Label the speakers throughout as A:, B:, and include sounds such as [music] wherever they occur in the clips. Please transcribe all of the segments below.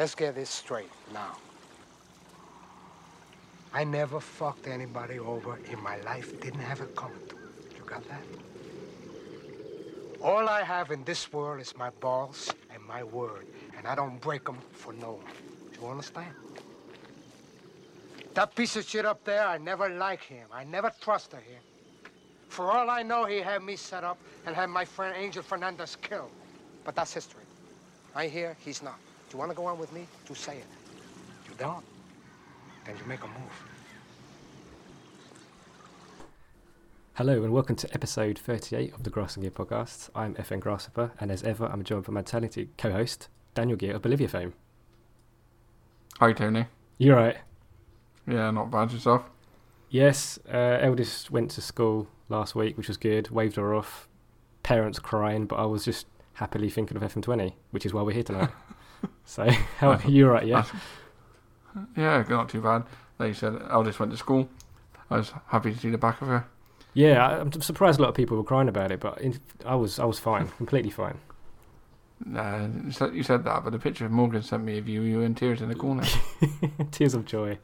A: Let's get this straight now. I never fucked anybody over in my life. Didn't have it coming to. You got that? All I have in this world is my balls and my word, and I don't break them for no one. Do you understand? That piece of shit up there, I never liked him. I never trusted him. For all I know, he had me set up and had my friend Angel Fernandez killed. But that's history. I hear he's not. Do you want to go on with me? Do say it. You don't? Then you make a move.
B: Hello and welcome to episode 38 of the Grass and Gear podcast. I'm FM Grasshopper, and as ever, I'm joined by my talented co-host Daniel Gear of Bolivia fame.
C: Hi, Tony.
B: You're right?
C: Yeah, not bad yourself.
B: Yes, uh, eldest went to school last week, which was good. Waved her off. Parents crying, but I was just happily thinking of FM20, which is why we're here tonight. [laughs] [laughs] so, how uh, you right? Yeah.
C: Uh, yeah, not too bad. Like you said, eldest went to school. I was happy to see the back of her.
B: Yeah, I- I'm surprised a lot of people were crying about it, but in, I was I was fine, completely fine.
C: Nah, you said- that, but the picture of Morgan sent me of you, you were in tears in the corner. [laughs]
B: Tears of joy.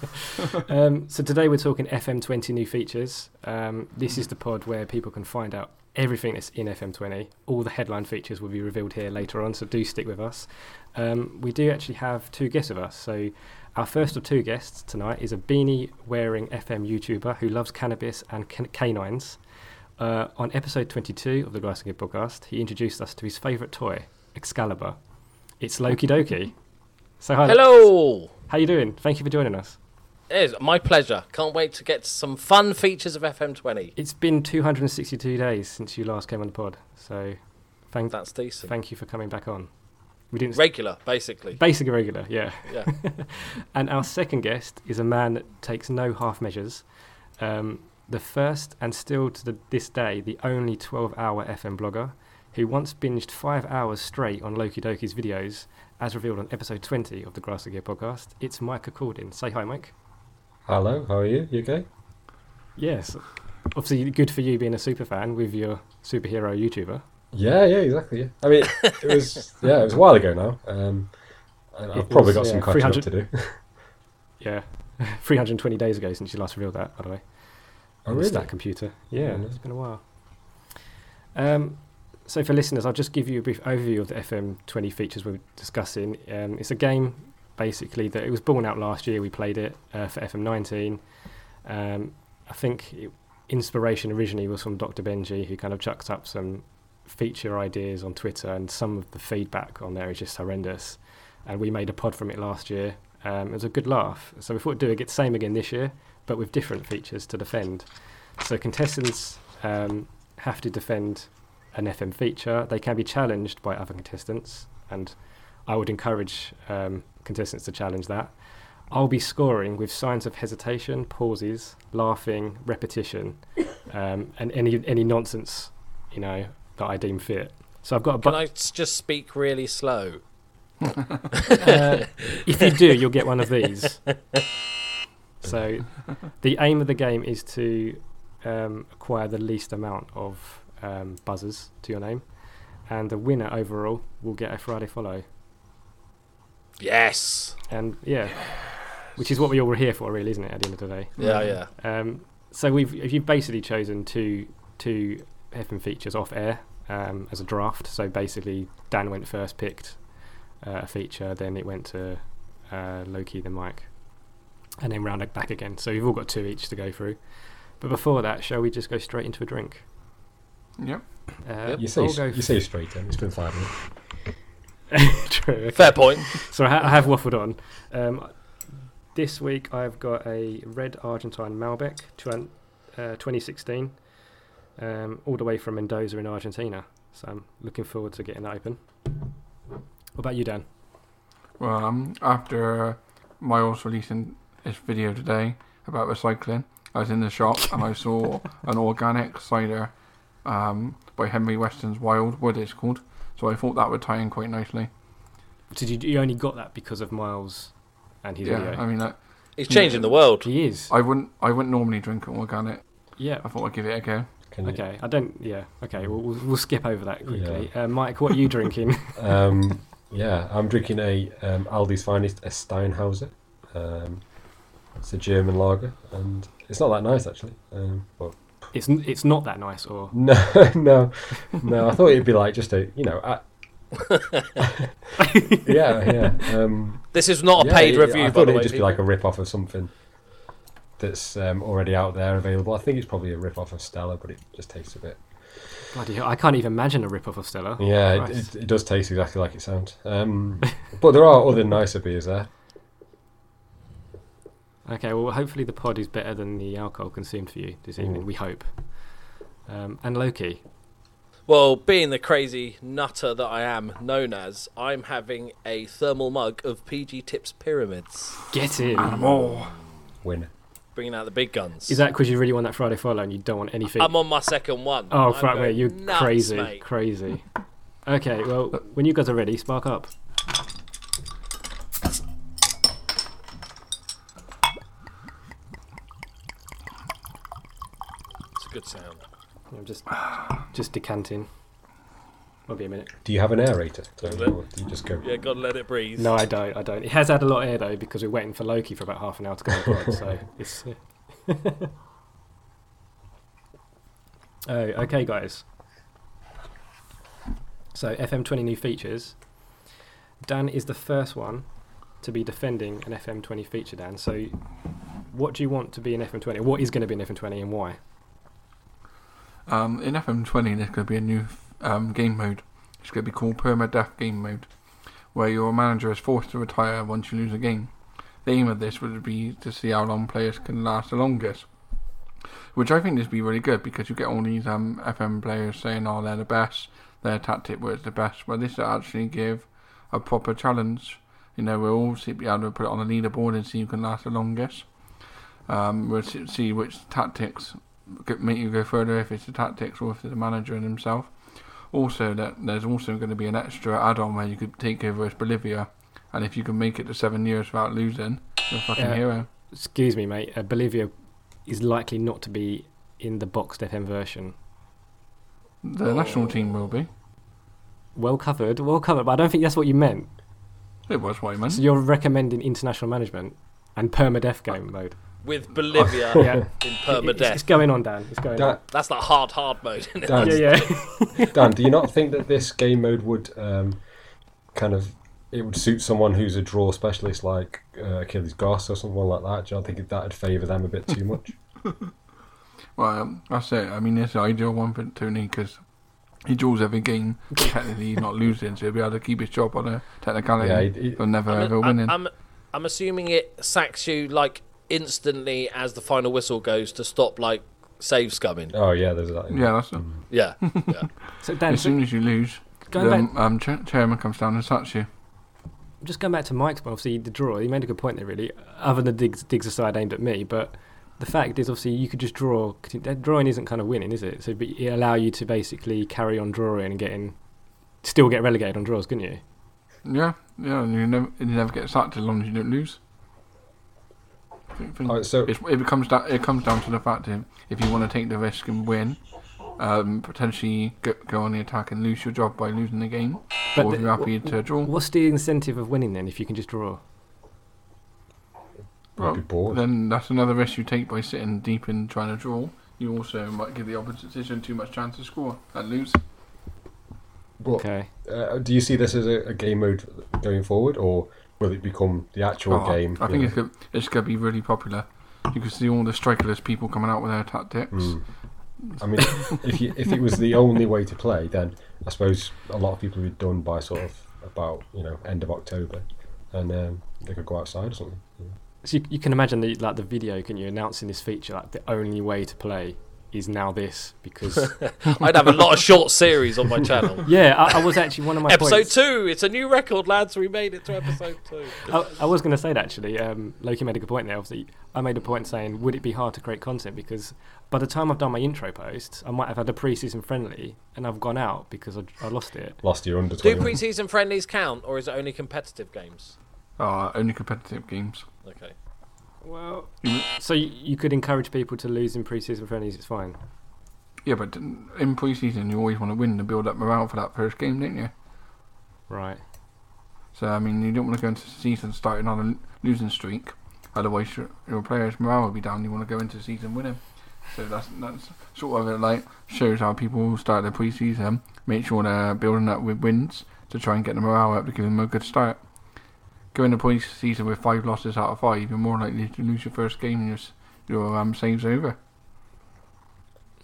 B: [laughs] um, so today we're talking FM20 new features. Um, this is the pod where people can find out everything that's in FM20. All the headline features will be revealed here later on, so do stick with us. Um, we do actually have two guests with us. So our first of two guests tonight is a beanie wearing FM YouTuber who loves cannabis and can- canines. Uh, on episode 22 of the and podcast, he introduced us to his favourite toy, Excalibur. It's Loki Doki. So hi,
D: Hello.
B: how you doing? Thank you for joining us.
D: It is my pleasure. Can't wait to get some fun features of FM20.
B: It's been 262 days since you last came on the pod, so thank
D: That's decent.
B: thank you for coming back on. We didn't
D: Regular, basically.
B: basically regular, yeah.
D: Yeah. [laughs]
B: And our second guest is a man that takes no half measures. Um, the first and still to the, this day the only 12-hour FM blogger who once binged five hours straight on Loki Doki's videos, as revealed on episode 20 of the Grass Gear podcast. It's Mike Accordin. Say hi, Mike.
E: Hello, how are you? You okay?
B: Yes, obviously good for you being a super fan with your superhero YouTuber.
E: Yeah, yeah, exactly. Yeah. I mean, it was [laughs] yeah, it was a while ago now. Um, I've
B: It
E: probably
B: was,
E: got
B: yeah,
E: some catching up
B: 300
E: to do. [laughs]
B: Yeah, [laughs] 320 days ago since you last revealed that, by the way.
E: Oh, really?
B: stat computer. Yeah, it's been a while. Um, so for listeners, I'll just give you a brief overview of the FM20 features we're discussing. Um, it's a game basically that it was born out last year. We played it uh, for FM19. Um, I think it, inspiration originally was from Dr. Benji, who kind of chucked up some feature ideas on Twitter, and some of the feedback on there is just horrendous. And we made a pod from it last year. Um, it was a good laugh. So we thought we'd do it the same again this year, but with different features to defend. So contestants um, have to defend an FM feature. They can be challenged by other contestants, and I would encourage um, contestants to challenge that. I'll be scoring with signs of hesitation, pauses, laughing, repetition, [coughs] um, and any any nonsense, you know, that I deem fit. So I've got a
D: Can
B: bu-
D: I s- just speak really slow? [laughs]
B: uh, if you do, you'll get one of these. [laughs] So, the aim of the game is to um, acquire the least amount of um, buzzers to your name, and the winner overall will get a Friday follow.
D: Yes.
B: And yeah, which is what we all were here for, really, isn't it? At the end of the day.
D: Yeah, yeah.
B: Um, so we've you've basically chosen two two FM features off air um, as a draft. So basically, Dan went first, picked uh, a feature, then it went to uh, Loki, then Mike, and then round it back again. So you've all got two each to go through. But before that, shall we just go straight into a drink?
C: Yep.
B: Uh,
D: Yep.
E: You say
B: go
E: you say straight then. It's been five minutes. [laughs]
B: True. okay.
D: Fair point.
B: So I, ha- I have waffled on. Um, this week I've got a red Argentine Malbec, twen- uh, 2016, um, all the way from Mendoza in Argentina. So I'm looking forward to getting that open. What about you, Dan?
C: Well, um, after release releasing his video today about recycling, I was in the shop and I saw [laughs] an organic cider um, by Henry Weston's Wyld Wood, it's called. So I thought that would tie in quite nicely.
B: Did you, you only got that because of Miles and his
C: yeah,
B: video?
C: I mean, uh,
D: He's changing the world.
B: he is.
C: I wouldn't, I wouldn't normally drink an organic.
B: yeah.
C: I thought I'd give it a go.
E: Can you?
B: Okay, I don't. Yeah. Okay, we'll we'll, we'll skip over that quickly. Uh, Mike, what are you drinking? [laughs]
E: Um, yeah, I'm drinking a um, Aldi's finest, a Steinhauser. Um, it's a German lager, and it's not that nice actually. Um, but
B: it's it's not that nice, or [laughs]
E: no, no, no. I thought it'd be like just a, you know, a, [laughs] yeah, yeah. Um,
D: This is not a
E: yeah,
D: paid
E: it-
D: review,
E: I
D: by
E: thought it'd
D: way.
E: just be like a rip off of something that's um, already out there available. I think it's probably a rip off of Stella, but it just tastes a bit.
B: bloody hell, I can't even imagine a rip off of Stella.
E: Yeah, it, it, it does taste exactly like it sounds. Um, [laughs] but there are other nicer beers there.
B: Okay, well, hopefully the pod is better than the alcohol consumed for you this evening.
E: Mm.
B: We hope. Um, and Loki,
D: Well, being the crazy nutter that I am known as, I'm having a thermal mug of PG Tips Pyramids,
B: get in.
F: More.
E: Winner.
D: bringing out the big guns.
B: Is that because you really want that Friday follow and you don't want anything?
D: I'm on my second one.
B: oh,
D: I'm
B: fuck,
D: going
B: mate, you're
D: nuts,
B: crazy,
D: mate.
B: crazy. Okay, well, when you guys are ready, spark up.
D: Good sound.
B: I'm just just decanting. Will be a minute.
E: Do you have an aerator? Or do you just go?
D: Yeah, gotta let it breathe.
B: No, I don't. I don't. It has had a lot of air though because we're waiting for Loki for about half an hour to go on board. so [laughs] it's. [laughs] oh, okay, guys. So FM20 new features. Dan is the first one to be defending an FM20 feature. Dan, so what do you want to be an FM20? What is going to be an FM20 and why?
F: Um, in FM20, there's going to be a new um, game mode. It's going to be called Permadeath Game Mode, where your manager is forced to retire once you lose a game. The aim of this would be to see how long players can last the longest. Which I think this would be really good because you get all these um, FM players saying, oh, they're the best, their tactic works the best. But this will actually give a proper challenge. You know, we'll all see, be able to put it on a leaderboard and see who can last the longest. Um, we'll see, which tactics make you go further if it's the tactics or if it's the manager and himself. Also, that there's also going to be an extra add-on where you could take over as Bolivia, and if you can make it to seven years without losing, you're a fucking
B: Yeah.
F: hero.
B: Excuse me, mate. Uh, Bolivia is likely not to be in the boxed FM version.
F: The national team will be.
B: Well covered, well covered. But I don't think that's what you meant.
F: It was what I meant.
B: So you're recommending international management and permadeath game mode.
D: With Bolivia [laughs]
B: Yeah.
D: in
B: It- It's,
D: permadeath.
B: it's going on, Dan. It's going
E: Dan,
B: on.
D: That's like hard, hard mode. Isn't it?
E: Dan,
B: Yeah, yeah. [laughs]
E: Dan, do you not think that this game mode would um, kind of it would suit someone who's a draw specialist like uh, Achilles Goss or someone like that? Do you not think that would favour them a bit too much? [laughs]
F: Well, um, that's it. I mean, it's the ideal one for Tony because he draws every game. technically, he's not losing, so he'll be able to keep his job on a technicality.
E: yeah, he- he-
F: but never
D: I'm,
F: ever
D: I'm,
F: winning.
D: I'm, I'm assuming it sacks you like instantly as the final whistle goes to stop like saves coming.
E: oh yeah, there's that.
F: yeah, that's it.
D: Yeah, yeah. [laughs]
B: So Dan,
F: As soon as you lose, the
B: back,
F: um, cha- chairman comes down and sacks you.
B: just going back to Mike's point, obviously the draw. He made a good point there, really. Other than the digs, digs aside aimed at me, but the fact is, obviously, you could just draw. Drawing isn't kind of winning, is it? So but it allow you to basically carry on drawing and getting, still get relegated on draws, couldn't you?
F: Yeah, yeah, and you never, you never get sacked as long as you don't lose. I think- think
E: Oh, so
F: it's, it comes down. It comes down to the fact that if you want to take the risk and win, um, potentially go, go on the attack and lose your job by losing the game,
B: But
F: or
B: the-
F: you're happy to draw.
B: What's the incentive of winning then if you can just draw?
E: I'd be bored.
F: Then that's another risk you take by sitting deep and trying to draw. You also might give the opposition too much chance to score and lose.
E: But,
B: Okay.
E: uh, do you see this as a, a game mode going forward, or will it become the actual
F: Oh,
E: game?
F: I think
E: know?
F: it's gonna, it's gonna be really popular. You can see all the strikerless people coming out with their tactics.
E: Mm. I mean, [laughs] if you, if it was the only way to play, then I suppose a lot of people would be done by sort of about you know end of October, and um, they could go outside or something.
B: So you, you can imagine the like the video, can you, announcing this feature like the only way to play is now this because [laughs]
D: I'd have a lot of [laughs] short series on my channel.
B: yeah, I, I was actually one of my
D: episode
B: points.
D: two. It's a new record, lads. We made it to episode two.
B: I, I was going to say that actually. Um, Loki made a good point there. Obviously, I made a point saying, would it be hard to create content because by the time I've done my intro post, I might have had a pre-season friendly and I've gone out because I, I lost it.
E: Lost your under
D: Do pre-season friendlies count, or is it only competitive games?
F: Uh, only competitive games.
D: Okay.
B: Well, so you, you could encourage people to lose in pre-season friendlies. It's fine.
C: Yeah, but in pre-season you always want to win to build up morale for that first game, don't you?
B: Right.
C: So I mean, you don't want to go into the season starting on a losing streak. Otherwise, your, your players' morale will be down. You want to go into the season winning. So that's that's sort of it. Like shows how people start their pre-season. Make sure they're building up with wins to try and get the morale up to give them a good start. Go into pre-season with five losses out of five, you're more likely to lose your first game and your your um, saves over.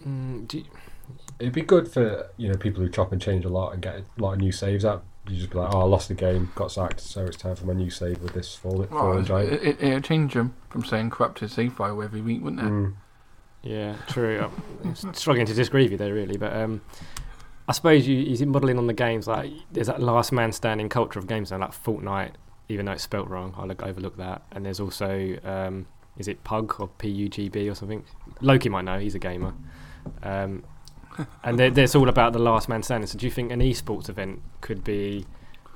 B: Mm, you...
E: It'd be good for you know people who chop and change a lot and get a lot of new saves out. You just be like, oh, I lost the game, got sacked, so it's time for my new save with this fallen,
C: Well,
E: fallen
C: it,
E: giant.
C: it, it'd change them from saying corrupted save file every week, wouldn't it?
E: Mm.
B: Yeah, true. I'm struggling to disagree with you there, really. But um, I suppose you, you modelling on the games like there's that last man standing culture of games now, like Fortnite. Even though it's spelt wrong, I'll look, overlook that. And there's also um, is it Pug or P U G B or something? Loki might know. He's a gamer. Um, [laughs] and there, there's all about the last man standing. So do you think an esports event could be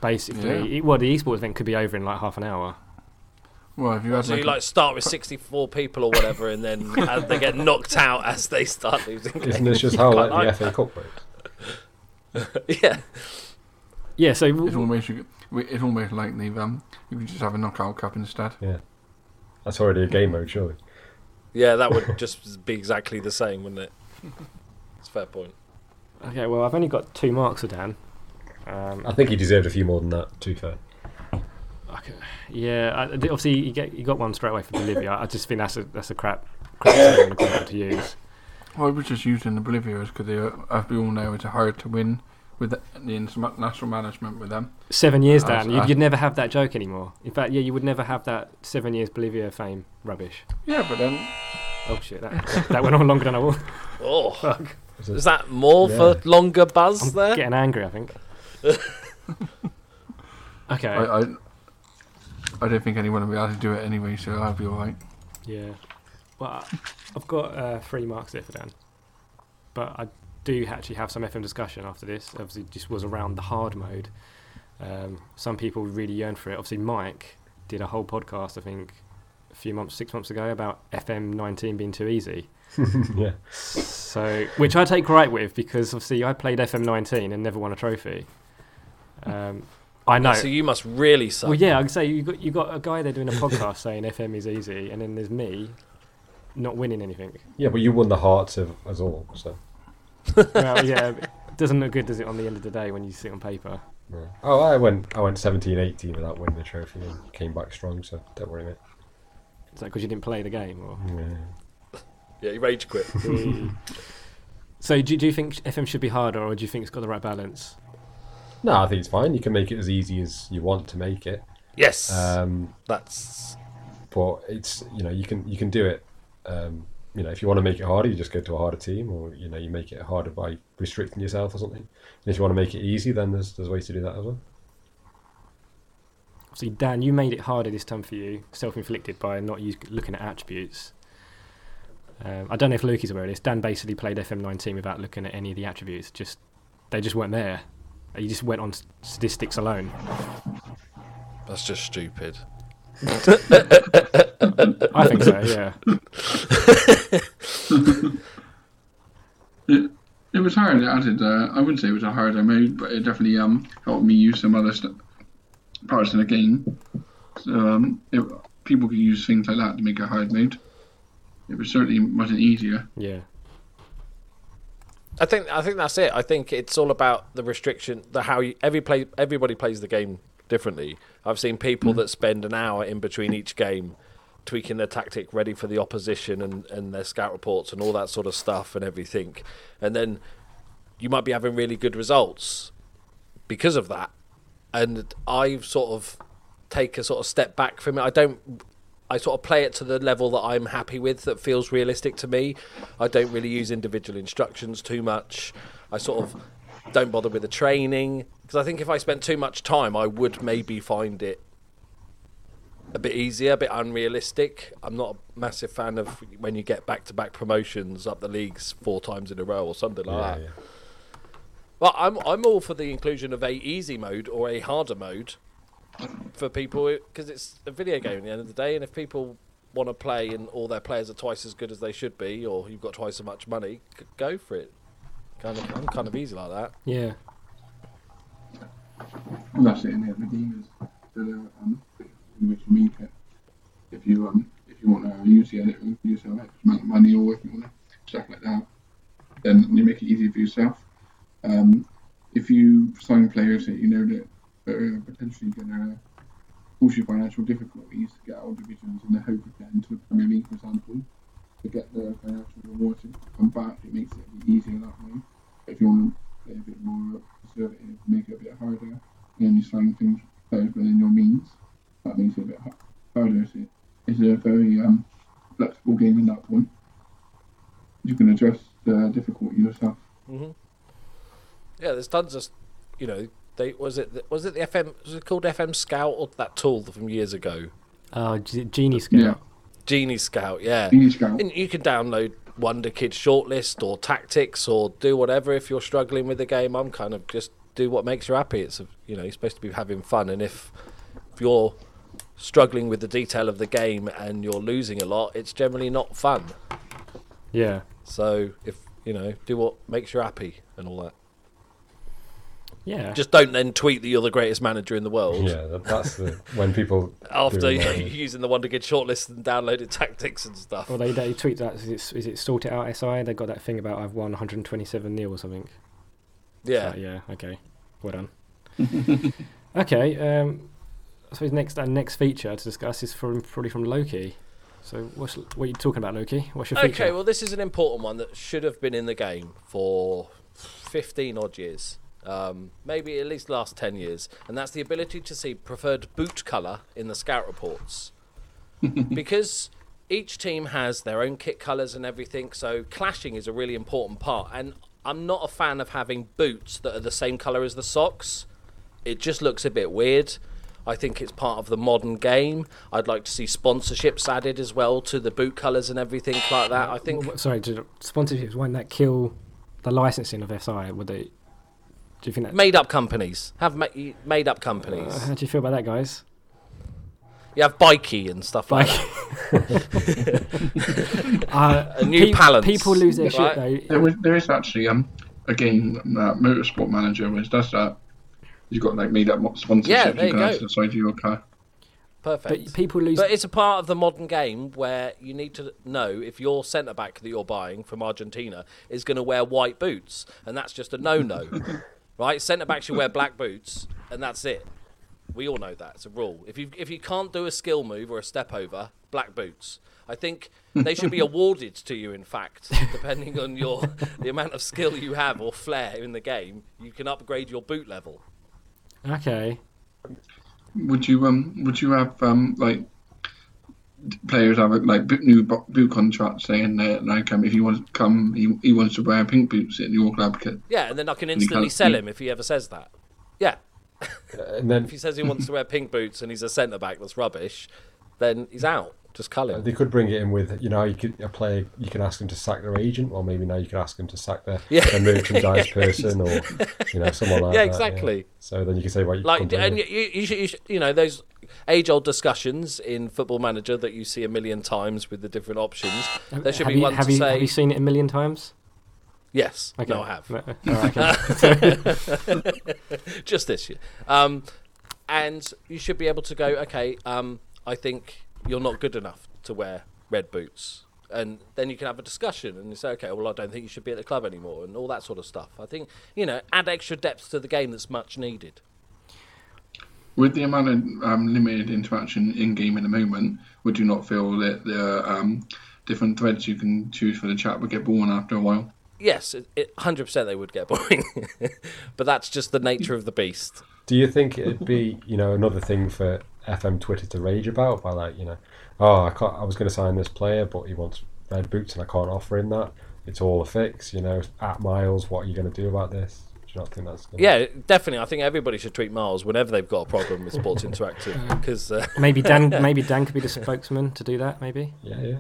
B: basically
C: Yeah.
B: well the esports event could be over in like half an hour?
C: Well, if you had
D: So you like start with 64 people or whatever, and then [laughs] as they get knocked out as they start losing.
E: Isn't
D: games.
E: this just how
D: Quite
E: like,
D: like
E: the FA Cup works? [laughs]
D: yeah.
B: Yeah. So
C: it's almost it's almost like they've um you could just have a knockout cup instead.
E: Yeah, that's already a game mode, surely.
D: Yeah, that would [laughs] just be exactly the same, wouldn't it? It's a fair point.
B: okay. Well, I've only got two marks for Dan. Um,
E: I think he deserved a few more than that. To be fair,
B: Okay. Yeah, I, obviously you get you got one straight away for Bolivia. I just think that's a that's a crap crap term to use.
C: Well, I was just using the Bolivians because they, as we all know, it's hard to win with the, the international management with them.
B: Seven years, Dan. You'd, you'd never have that joke anymore. In fact, yeah, you would never have that seven years Bolivia fame rubbish.
C: Yeah, but then
B: Oh shit, that, that went on longer than I was. [laughs]
D: Oh, [laughs]
B: Fuck.
D: is that more
E: Yeah.
D: for longer buzz
B: I'm
D: there?
B: getting angry. I think. [laughs] okay.
C: I, I I don't think anyone will be able to do it anyway, so I'll be alright.
B: Yeah. Well, I- I've got uh, three marks there for Dan. But I do actually have some FM discussion after this. Obviously, just was around the hard mode. Um, some people really yearn for it. Obviously, Mike did a whole podcast, I think, a few months, six months ago, about FM 19 being too easy. [laughs]
E: yeah.
B: So, which I take right with because obviously I played FM 19 and never won a trophy. Um, I know.
D: So you must really suck.
B: Well, yeah, I can say you got you got a guy there doing a podcast [laughs] saying FM is easy, and then there's me not winning anything.
E: Yeah, but you won the hearts of us all. So.
B: Well, yeah, it doesn't look good, does it, on the end of the day when you see it on paper?
E: Yeah. Oh, I went. I went 17, 18 without winning the trophy and came back strong. So don't worry, mate.
B: Is that because you didn't play the game? Or?
E: Yeah.
D: Yeah, you rage quit. [laughs]
B: so, do, do you think FM should be harder, or do you think it's got the right balance?
E: No, I think it's fine. You can make it as easy as you want to make it.
D: Yes,
E: Um,
D: that's
E: but it's you know you can you can do it. Um, you know, if you want to make it harder, you just go to a harder team, or you know you make it harder by restricting yourself or something. And if you want to make it easy, then there's there's ways to do that as well.
B: See, Dan, you made it harder this time for you, self-inflicted by not use, looking at attributes. Um, I don't know if Luke is aware of this. Dan basically played FM19 without looking at any of the attributes. Just they just weren't there. He just went on statistics alone.
D: that's just stupid.
B: I think so. Yeah. [laughs]
C: It, it was hard. It added. Uh, I wouldn't say it was a harder mode, but it definitely um helped me use some other st- parts in the game. So um, it, people could use things like that to make a hard mode. It was certainly wasn't easier.
B: Yeah.
D: I think I think that's it. I think it's all about the restriction, the how you, every play everybody plays the game differently. I've seen people hmm. that spend an hour in between each game tweaking their tactic ready for the opposition and, and their scout reports and all that sort of stuff and everything. And then you might be having really good results because of that. And I've sort of take a sort of step back from it. I don't I sort of play it to the level that I'm happy with, that feels realistic to me. I don't really use individual instructions too much. I sort of don't bother with the training because I think if I spent too much time, I would maybe find it a bit easier, a bit unrealistic. I'm not a massive fan of when you get back-to-back promotions up the leagues four times in a row or something like
E: Yeah,
D: that.
E: yeah.
D: Well, I'm I'm all for the inclusion of a easy mode or a harder mode for people because it's a video game at the end of the day, and if people want to play and all their players are twice as good as they should be, or you've got twice as much money, go for it. Kind of, I'm kind of easy like that.
B: Yeah.
C: And that's it in the redeemers. So they're, um, in which you make it. If you um if you want to use the edit room for yourself X amount of money or if you want to stuff like that, then you make it easy for yourself. Um, if you sign players that you know that are potentially going to cause you financial difficulties to get out of divisions in the hope of getting to the Premier League, for example, to get the financial rewards to come back, it makes it easier that way. If you want to play a bit more conservative, make it a bit harder, and then you sign things players within your means, that makes it a bit harder. So it's a very um, flexible game in that point. You can address the difficulty yourself.
D: hmm Yeah, there's tons of, you know, they was it was it the FM was it called FM Scout or that tool from years ago?
B: Oh, G- Genie Scout.
C: Yeah,
D: Genie Scout, yeah.
C: Genie Scout.
D: And you can download Wonder Kid Shortlist or Tactics or do whatever if you're struggling with the game. I'm kind of just do what makes you happy. It's you know you're supposed to be having fun, and if if you're struggling with the detail of the game and you're losing a lot, it's generally not fun.
B: Yeah.
D: So if you know, do what makes you happy and all that.
B: Yeah.
D: Just don't then tweet that you're the greatest manager in the world
E: Yeah, that's the when people [laughs]
D: after [laughs] using the Wonder Kid shortlist and downloaded tactics and stuff.
B: Well, they, they tweet that. Is it, is it sort it out SI? They got that thing about I've won 127 nil or something.
D: yeah.
B: So, yeah. Okay. Well done. [laughs] okay. Um, I suppose next our next feature to discuss is from probably from Loki. So what's what are you talking about, Loki? What's your feature?
D: Okay, well, this is an important one that should have been in the game for 15 odd years. Um, maybe at least last 10 years. And that's the ability to see preferred boot colour in the scout reports. [laughs] because each team has their own kit colours and everything, so clashing is a really important part. And I'm not a fan of having boots that are the same colour as the socks. It just looks a bit weird. I think it's part of the modern game. I'd like to see sponsorships added as well to the boot colours and everything like that. I think
B: Sorry, did sponsorships won't that kill the licensing of SI? Would they? Do you think that?
D: made up companies have ma- made up companies.
B: Uh, how do you feel about that, guys?
D: You have Bikey and stuff like
B: Like,
D: that. [laughs]
B: uh, [laughs]
D: A new
B: pe-
D: Palance,
B: People lose their
D: right?
B: shit
C: There, was, there is actually um a game, uh, Motorsport Manager, which does that. You've got like made up sponsorships
D: Yeah, there
C: you
D: you
C: can
D: go.
C: add to the side of your car.
D: Perfect.
B: But people lose.
D: But it's a part of the modern game where you need to know if your centre back that you're buying from Argentina is going to wear white boots, and that's just a no-no, [laughs] right? Centre backs should wear black boots, and that's it. We all know that it's a rule. If you if you can't do a skill move or a step over, black boots. I think they should be [laughs] awarded to you. In fact, depending on your the amount of skill you have or flair in the game, you can upgrade your boot level.
B: okay.
C: Would you um would you have um like players have like new boot contracts saying that like um if you want to come he, he wants to wear pink boots in your club kit.
D: Yeah, and then I can instantly sell him if he ever says that. Yeah,
E: and then [laughs]
D: if he says he wants to wear pink boots and he's a centre back that's rubbish, then he's out. Just cull him.
E: they could bring it in with you know you could a player you can ask them to sack their agent or maybe now you can ask them to sack their,
D: Yeah.
E: their merchandise [laughs] person or you know someone like [laughs] that.
D: Yeah,
E: that.
D: exactly.
E: So then you can say right you
D: Like, and you, you, should, you, should, you know, those age-old discussions in Football Manager that you see a million times with the different options. There should
B: have
D: be
B: you,
D: one
B: have
D: to
B: you,
D: say
B: Have you seen it a million times?
D: yes.
B: Okay.
D: No, I have.
B: No, all right, okay. [laughs]
D: just this year. Um, and you should be able to go, okay, um, I think you're not good enough to wear red boots. And then you can have a discussion and you say, okay, well, I don't think you should be at the club anymore, and all that sort of stuff. I think, you know, add extra depth to the game that's much needed.
C: With the amount of um, limited interaction in game in the moment, would you not feel that the um, different threads you can choose for the chat would get boring after a while?
D: Yes, it, it, 100% they would get boring. [laughs] but that's just the nature of the beast.
E: Do you think it'd be, you know, another thing for FM Twitter to rage about by like, you know, oh, I can't, I was going to sign this player, but he wants red boots and I can't offer him that. It's all a fix, you know. At Miles, what are you going to do about this? Do you not think that's? Gonna...
D: Yeah, definitely. I think everybody should tweet Miles whenever they've got a problem with Sports Interactive [laughs] because uh,
B: maybe Dan. [laughs] maybe Dan could be the spokesman to do that. Maybe.
E: Yeah, yeah.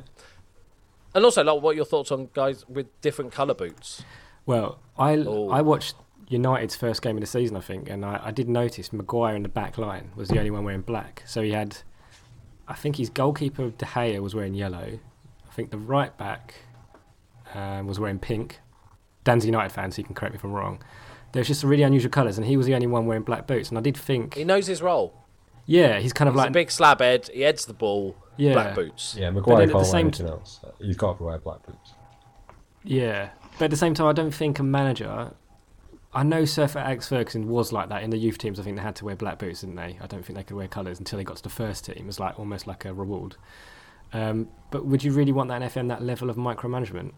D: And also, like, what are your thoughts on guys with different colour boots?
B: Well, I
D: Oh.
B: I watched United's first game of the season, I think, and I, I did notice Maguire in the back line was the only one wearing black. So he had I think his goalkeeper De Gea was wearing yellow. I think the right back um, was wearing pink. Dan's a United fan, so you can correct me if I'm wrong. There's just some really unusual colours, and he was the only one wearing black boots. And I did think,
D: He knows his role.
B: yeah, he's kind of
D: He's
B: like
D: a big slab head. He heads the ball.
B: Yeah.
D: Black boots.
E: Yeah, Maguire
B: the
E: can't wear
B: same
E: anything else. He's got to wear black boots.
B: Yeah, but at the same time, I don't think a manager. I know Sir Alex Ferguson was like that in the youth teams. I think they had to wear black boots, didn't they? I don't think they could wear colours until they got to the first team. It's like almost like a reward. Um, but would you really want that in FM? That level of micromanagement?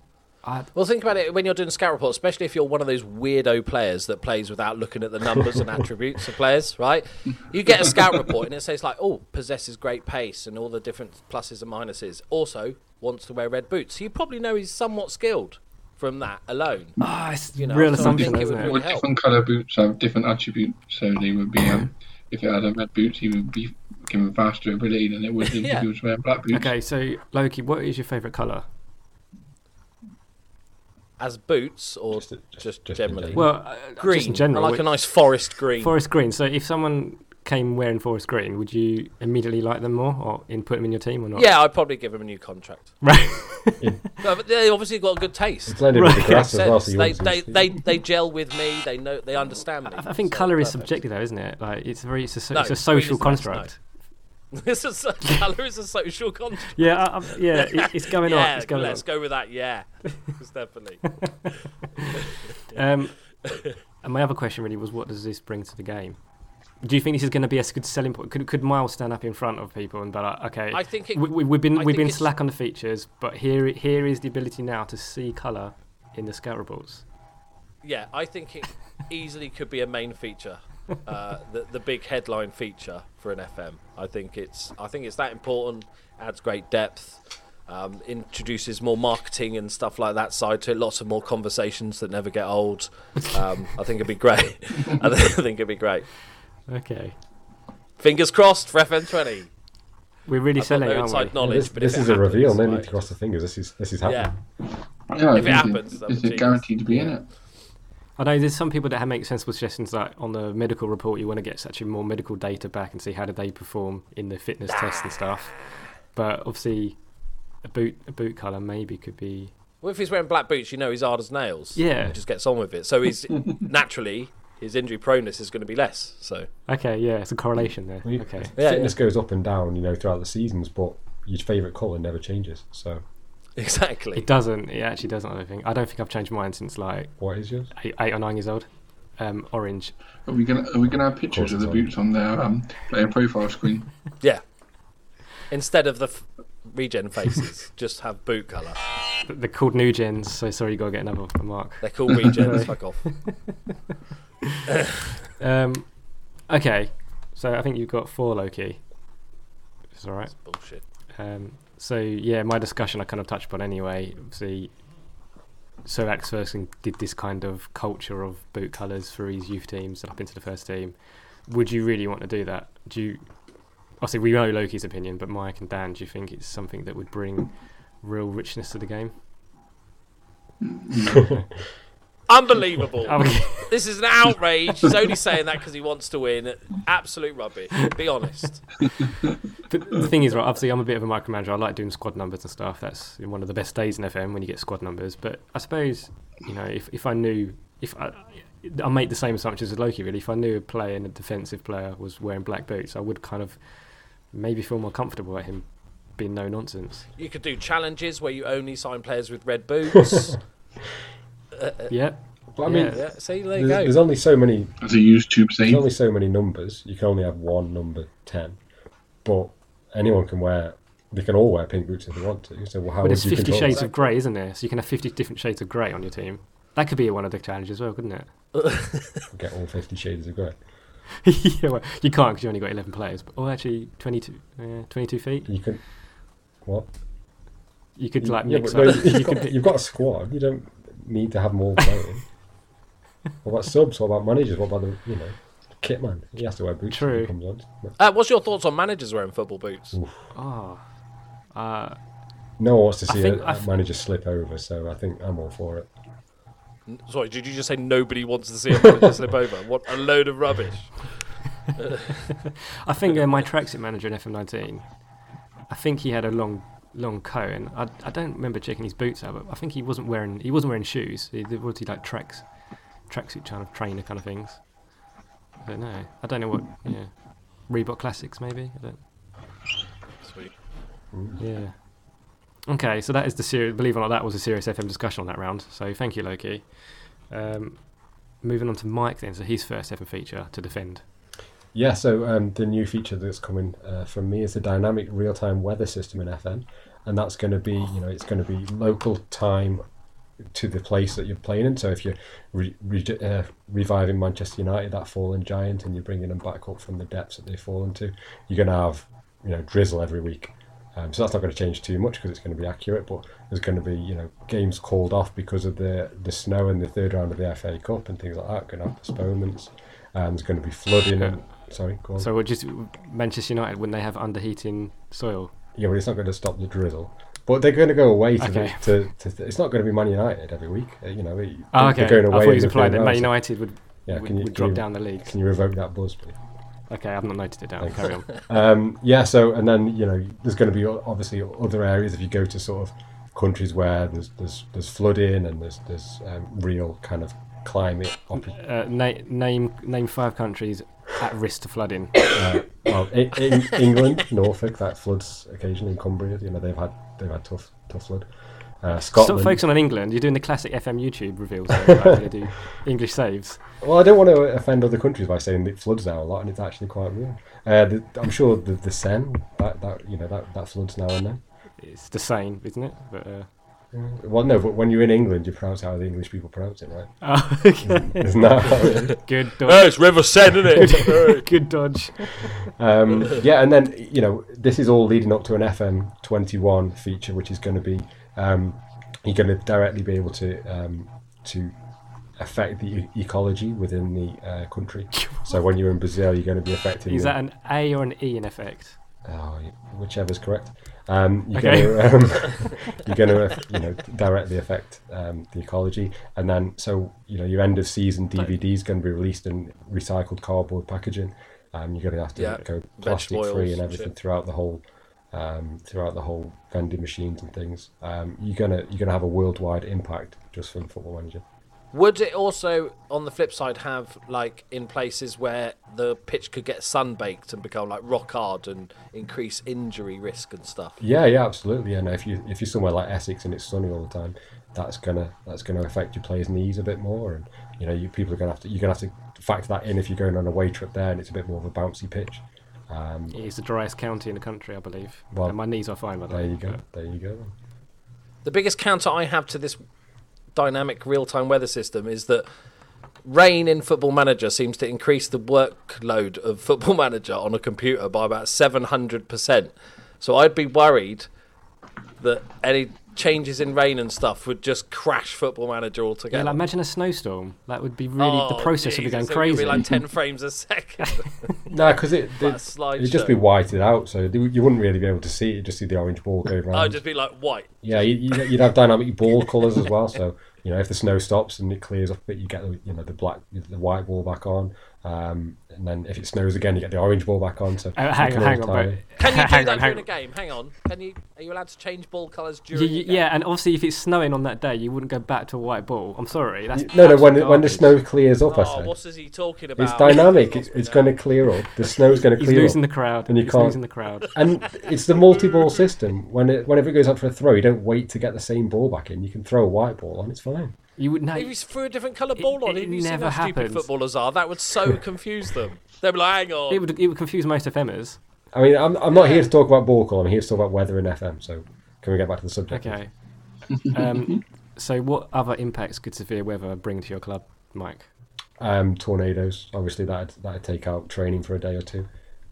B: I,
D: Well, think about it when you're doing scout reports, especially if you're one of those weirdo players that plays without looking at the numbers and [laughs] attributes of players, right? You get a scout report and it says like, "Oh, possesses great pace and all the different pluses and minuses." Also, wants to wear red boots. So you probably know he's somewhat skilled from that alone.
B: ah, it's
D: You know,
B: real
D: so
B: assumption,
D: think it
B: isn't
D: would
B: it?
D: really
C: Well, different colour boots have different attributes, so they would be. Um, if it had a red boots, he would be given faster ability than it would [laughs] if
D: Yeah.
C: he was wearing black boots.
B: Okay, so Loki, what is your favourite colour?
D: As boots or
E: Just-
D: just,
E: just- just
D: generally?
B: Well, uh,
D: green.
B: just in general.
D: I like
B: wh-
D: a nice forest green.
B: forest green. So if someone came wearing forest green, would you immediately like them more, or in put them in your team, or not?
D: Yeah, I'd probably give them a new contract. [laughs]
B: Right.
D: No, but they obviously got a good taste.
E: It's blended with the
B: Right.
E: grass as well, so
D: They, they, they, they gel with me. They know. They understand me.
B: I I think
D: so
B: colour is
D: perfect.
B: subjective, though, isn't it? Like it's very, it's a, so-
D: No,
B: it's a social
D: is nice, no.
B: construct. [laughs]
D: This is colour is a social construct.
B: Yeah, I, I'm- yeah, it, it's [laughs] going on.
D: yeah,
B: It's going
D: let's go with that. Yeah, it's definitely.
B: Um, and my other question really was, what does this bring to the game? Do you think this is going to be a good selling point? Could, could Miles stand up in front of people and be like, okay,
D: I think it.
B: we, we've been
D: I
B: we've been slack on the features, but here here is the ability now to see colour in the scout reports.
D: Yeah, I think it [laughs] easily could be a main feature, uh, the the big headline feature for an FM. I think it's I think it's that important. Adds great depth. Um, introduces more marketing and stuff like that side to it. Lots of more conversations that never get old. Um, I think it'd be great. [laughs] I think it'd be great.
B: Okay,
D: Fingers crossed for FM20.
B: we're really
D: I've
B: selling,
D: no
B: it,
D: inside
B: aren't we?
D: knowledge,
E: this
D: but
E: this
D: if
E: is
D: it
E: a reveal. No need to cross the fingers. This is this is happening.
C: Yeah, I
D: If it
C: think
D: happens,
C: it-
D: then
C: is
D: genius.
C: it guaranteed to be in it?
B: I know there's some people that have make sensible suggestions like on the medical report you want to get such a more medical data back and see how did they perform in the fitness tests and stuff. But obviously, a boot a boot colour maybe could be
D: Well, if he's wearing black boots, you know he's hard as nails.
B: Yeah.
D: He just gets on with it. So he's [laughs] naturally his injury proneness is going to be less. So
B: okay. Yeah, it's a correlation there.
E: Well, you-
B: Okay.
D: Yeah,
E: Fitness goes up and down, you know, throughout the seasons, but your favourite colour never changes. So, [laughs]
D: exactly.
B: It doesn't. It actually doesn't. I don't think. I don't think I've changed mine since like
E: what is yours?
B: eight, eight or nine years old. Um, orange.
C: Are we gonna are we gonna have pictures of
E: it's
C: the boots on their um player profile screen? [laughs]
D: Yeah. Instead of the f- regen faces, [laughs] just have boot colour.
B: They're called new gens, so sorry you got to get another mark.
D: They're called regens. [laughs] fuck off. [laughs]
B: Um, okay, so I think you've got four Loki. It's all right.
D: That's bullshit.
B: Um, so yeah, my discussion I kind of touched upon anyway. Obviously, Sir Alex Ferguson did this kind of culture of boot colours for his youth teams up into the first team. Would you really want to do that? Do you? Obviously, we know Loki's opinion, but Mike and Dan, do you think it's something that would bring real richness to the game? [laughs]
D: Unbelievable. [laughs] This is an outrage. He's only saying that because he wants to win. Absolute rubbish. Be honest. [laughs]
B: But the thing is, right, obviously, I'm a bit of a micromanager. I like doing squad numbers and stuff. That's one of the best days in FM when you get squad numbers. But I suppose, you know, if, if I knew, if I, I'll make the same assumptions as Loki, really. If I knew a player and a defensive player was wearing black boots, I would kind of maybe feel more comfortable at him being no nonsense.
D: You could do challenges where you only sign players with red boots. [laughs]
B: Uh, yeah.
E: Uh, but I mean,
B: Yeah.
D: yeah, see, there
E: there's,
D: go.
E: there's only so many
C: As a YouTube
E: There's only so many numbers. You can only have one number ten, but anyone can wear. They can all wear pink boots if they want to. So how
B: But
E: would
B: it's 50 shades
E: that?
B: of grey, isn't there? So you can have 50 different shades of grey on your team. That could be one of the challenges as well, couldn't it? [laughs]
E: Get all fifty shades of grey. [laughs]
B: yeah, well, you can't because you only got 11 players. But, oh, actually, 22, uh, 22 feet.
E: You can. What?
B: You could like
E: Yeah,
B: mix
E: but no,
B: up. [laughs]
E: you've, got, you've got a squad. You don't need to have them all [laughs] playing. what about subs? What about managers? What about the you know kit man? He has to wear boots. when
B: True.
E: Comes on.
D: Uh, what's your thoughts on managers wearing football boots?
B: Oh, uh,
E: No one wants to
B: I
E: see
B: think
E: a,
B: I
E: a
B: f-
E: manager slip over, so I think I'm all for it.
D: Sorry, did you just say nobody wants to see a manager slip [laughs] over? What a load of rubbish. [laughs]
B: I think uh, my tracksuit manager in FM19, I think he had a long long coat, and I, I don't remember checking his boots out, but I think he wasn't wearing he wasn't wearing shoes. He, was he like tracks, tracksuit kind of trainer kind of things. I don't know. I don't know what. Yeah, Reebok Classics maybe. I don't.
D: Sweet.
B: Yeah. Okay, so that is the serious. Believe it or not, that was a serious FM discussion on that round. So thank you, Loki. Um, moving on to Mike then. So his first FM feature to defend.
E: Yeah, so um, the new feature that's coming uh, from me is the dynamic real-time weather system in FM, and that's going to be, you know, it's going to be local time to the place that you're playing in. So if you're re- re- uh, reviving Manchester United, that fallen giant, and you're bringing them back up from the depths that they've fallen to, you're going to have, you know, drizzle every week. Um, so that's not going to change too much because it's going to be accurate. But there's going to be, you know, games called off because of the the snow in the third round of the FA Cup and things like that. Going to have postponements. And there's going to be flooding and sorry, go on.
B: So we're just Manchester United when they have underheating soil.
E: Yeah, but it's not going to stop the drizzle. But they're going to go away to,
B: Okay.
E: to, to, to it's not going to be Man United every week. Uh, you know, it-
B: Oh,
E: they're
B: okay.
E: going
B: I thought was implying that Man United would,
E: Yeah,
B: would,
E: can you,
B: would drop
E: you,
B: down the league.
E: Can you revoke that buzz, please?
B: Okay, I've not noted it down.
E: Thanks.
B: Carry on. [laughs]
E: Um, yeah, so and then you know there's going to be obviously other areas if you go to sort of countries where there's there's, there's flooding and there's there's um, real kind of climate. Op-
B: Uh, na- name name five countries at risk to flooding. [coughs]
E: uh, well, in, in England, Norfolk that floods occasionally. In Cumbria, you know they've had they've had tough tough flood. Uh,
B: Stop
E: Scotland.
B: focusing on England. You're doing the classic FM YouTube reveals. [laughs] There, about how they do English saves.
E: Well, I don't want to offend other countries by saying it floods now a lot, and it's actually quite real. Uh, the, I'm sure the the Seine that, that you know that, that floods now and then.
B: It's the Seine, isn't it? But uh,
E: Well, no, but when you're in England, you pronounce it how the English people pronounce it, right?
B: oh, [laughs] okay.
E: Isn't that how it is? [laughs]
B: good
D: Oh,
B: dodge.
D: it's River Seine, isn't it?
B: good dodge.
E: Um, yeah, and then you know this is all leading up to an FM 21 feature, which is going to be um, you're going to directly be able to um, to affect the e- ecology within the uh, country. [laughs] So when you're in Brazil, you're going to be affecting.
B: Is
E: the-
B: that an A or an E in effect?
E: Oh, whichever's correct. Um, you're
B: Okay.
E: going [laughs] to um, [laughs] you're going to you know directly affect um, the ecology, and then so you know your end of season DVD is going to be released in recycled cardboard packaging. Um, you're going to have to
D: Yeah,
E: go plastic free
D: and
E: and everything
D: shit.
E: throughout the whole um, throughout the whole vending machines and things. Um, you're gonna you're gonna have a worldwide impact just from Football Manager.
D: Would it also, on the flip side, have like in places where the pitch could get sunbaked and become like rock hard and increase injury risk and stuff?
E: Yeah, yeah, absolutely. And if you if you're somewhere like Essex and it's sunny all the time, that's gonna that's gonna affect your players' knees a bit more, and you know you people are gonna have to you're gonna have to factor that in if you're going on a away trip there and it's a bit more of a bouncy pitch. Um,
B: It's the driest county in the country, I believe.
E: Well,
B: and my knees are fine, by the
E: there you go. There you go.
D: The biggest counter I have to this dynamic real time weather system is that rain in Football Manager seems to increase the workload of Football [laughs] Manager on a computer by about 700%. So I'd be worried that any changes in rain and stuff would just crash Football Manager
B: Yeah,
D: altogether.
B: like imagine a snowstorm. That would be really the
D: Oh,
B: process would be going
D: Jesus, it would
B: crazy.
D: Be like 10 [laughs] frames a second. [laughs]
E: No, because it,
D: Like a
E: it
D: slideshow.
E: it'd just be whited out, so you wouldn't really be able to see it. You'd just see the orange ball go around.
D: I'd just be like white.
E: Yeah, you- you'd, you'd have dynamic ball [laughs] colours as well. So you know, if the snow stops and it clears up a bit, you get the you know the black, the white ball back on, um, and then if it snows again, you get the orange ball back on. So
B: Uh,
E: you
B: hang
E: can
B: on, hang on, bro.
D: Can you do
B: hang
D: that
B: on, hang
D: during a game? Hang on. Can you? Are you allowed to change ball colours
B: Y-
D: during?
B: y-
D: a game?
B: yeah, and obviously if it's snowing on that day, you wouldn't go back to a white ball. I'm sorry. That's
E: No, no. When
B: absolute
E: when the snow clears up, I
D: Oh,
E: said
D: what is he talking about?
E: it's dynamic. It's, [laughs] it's going to clear up. The snow's going to clear.
B: He's
E: clear
B: losing
E: up,
B: the crowd.
E: and you
B: He's
E: can't-
B: losing the crowd. [laughs]
E: and it's the multi-ball system. When it whenever it goes up for a throw, you don't wait to get the same ball back in. You can throw a white ball on. It's fine.
B: You would know.
D: If he threw a different colour ball on,
B: it
D: have you seen
B: never
D: how stupid
B: happens.
D: footballers are? That would so [laughs] confuse them. They'd be like, hang on.
B: It would it would confuse most FMers.
E: I mean, I'm, I'm not here to talk about ball call. I'm here to talk about weather and FM. So can we get back to the subject?
B: Okay. [laughs] um, [laughs] so what other impacts could severe weather bring to your club, Mike?
E: Um, tornadoes. Obviously, that that'd take out training for a day or two.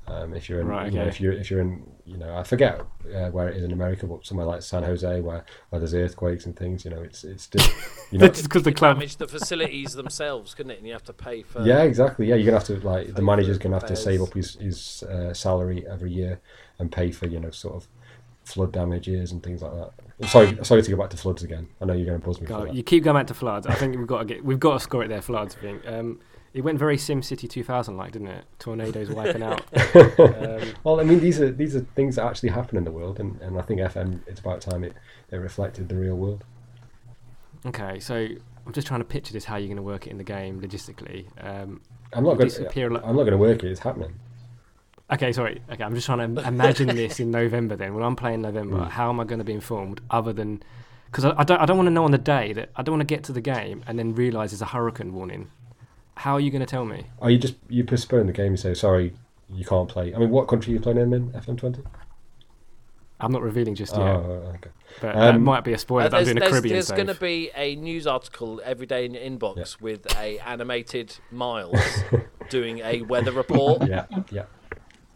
E: Um, if you're in,
B: Right,
E: you know, if you're if you're in, you know, I forget uh, where it is in America, but somewhere like San Jose, where, where there's earthquakes and things, you know, it's it's still, you [laughs] know,
B: That's because the club.
D: damage the facilities themselves, couldn't it? And you have to pay for.
E: yeah, exactly. Yeah, you're gonna have to like the manager's gonna have to save up his his uh, salary every year and pay for you know sort of flood damages and things like that. Sorry, sorry to go back to floods again. I know you're gonna buzz me for
B: God,
E: that.
B: you keep going back to floods. I think we've got to get we've got to score it there. Floods. I think. Um, It went very SimCity 2000 like, didn't it? Tornadoes wiping out. [laughs] Um,
E: Well, I mean, these are these are things that actually happen in the world, and, and I think FM. It's about time it, it reflected the real world.
B: okay, so I'm just trying to picture this how you're going to work it in the game logistically. Um,
E: I'm not going.
B: this appear
E: I'm not going to work it. It's happening.
B: okay, sorry. Okay, I'm just trying to imagine this in November. Then, when I'm playing November,
E: Mm.
B: how am I going to be informed other than because I, I don't I don't want to know on the day that I don't want to get to the game and then realise there's a hurricane warning. How are you going to tell me?
E: Are you just you postpone the game You say sorry, you can't play. I mean, what country are you playing in in FM20?
B: I'm not revealing just yet.
E: Oh, okay.
B: but that
E: um,
B: might be a spoiler.
D: Uh,
B: that I'm
D: there's
B: doing a
D: there's,
B: Caribbean
D: there's going to be a news article every day in your inbox
E: Yeah.
D: with a animated Miles [laughs] doing a weather report.
E: yeah, yeah.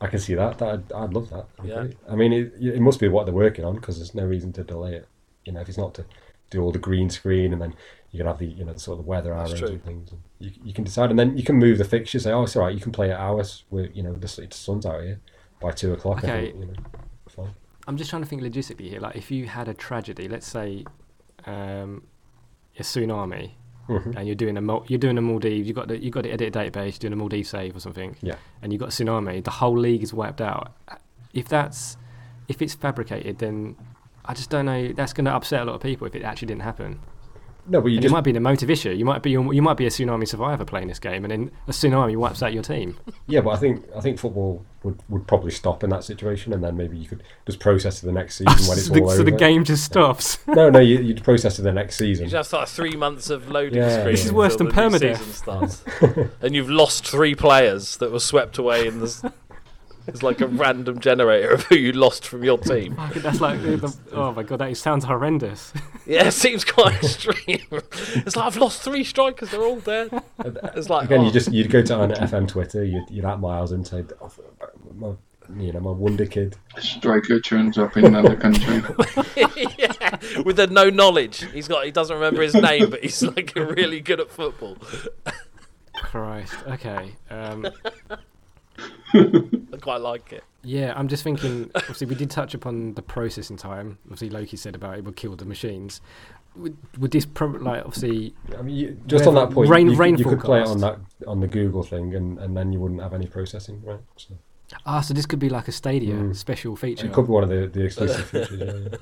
E: I can see that. that I'd, I'd love that. That'd
D: Yeah.
E: great. I mean, it, it must be what they're working on because there's no reason to delay it. You know, if it's not to do all the green screen and then you can have the you know the sort of weather
D: That's
E: arrows
D: true.
E: and things. And you, you can decide, and then you can move the fixture. Say, oh, it's all right. You can play at hours where you know the, the sun's out here by two o'clock. I
B: Okay.
E: think, you know, fine.
B: I'm just trying to think logistically here. Like, if you had a tragedy, let's say um, a tsunami,
E: Mhm.
B: and you're doing a you're doing a Maldives, you got the you got to edit a database, you're doing a Maldives save or something,
E: Yeah.
B: and you got a tsunami, the whole league is wiped out. If that's if it's fabricated, then I just don't know. That's going to upset a lot of people if it actually didn't happen.
E: No, but you just
B: it might be an emotive issue. You might be you might be a tsunami survivor playing this game, and then a tsunami wipes out your team. [laughs]
E: yeah, but I think I think football would, would probably stop in that situation, and then maybe you could just process to the next season when it's
B: so, [laughs] the,
E: all
B: so the game just stops. [laughs]
E: No, no, you, you'd process to the next season.
D: You just have like three months of loading
E: Yeah.
D: screen.
E: This is
B: worse than permadeath.
D: and you've lost three players that were swept away in this. It's like a random generator of who you lost from your team.
B: That's like the, the, oh my god, that sounds horrendous. [laughs]
D: Yeah, it seems quite extreme. It's like I've lost three strikers; they're all dead. It's like
E: Again,
D: oh,
E: you just you'd go to on FM Twitter, you'd, you'd at Miles and say, oh, my, you know, my wonder kid.
C: A Striker turns up in another country. [laughs]
D: yeah, with the no knowledge. He's got. He doesn't remember his name, but he's like really good at football.
B: Christ. Okay. Um,
D: I quite like it.
B: yeah, I'm just thinking. Obviously, we did touch upon the processing time. Obviously, Loki said about it would kill the machines. Would, would this prob- like obviously?
E: I mean, you, just on that point,
B: rain-
E: you, could-
B: rain
E: you could play it on that on the Google thing, and, and then you wouldn't have any processing, right? So
B: Ah, so this could be like a Stadia
E: Mm.
B: special feature.
E: it could be one of the, the [laughs] exclusive features. Yeah, yeah.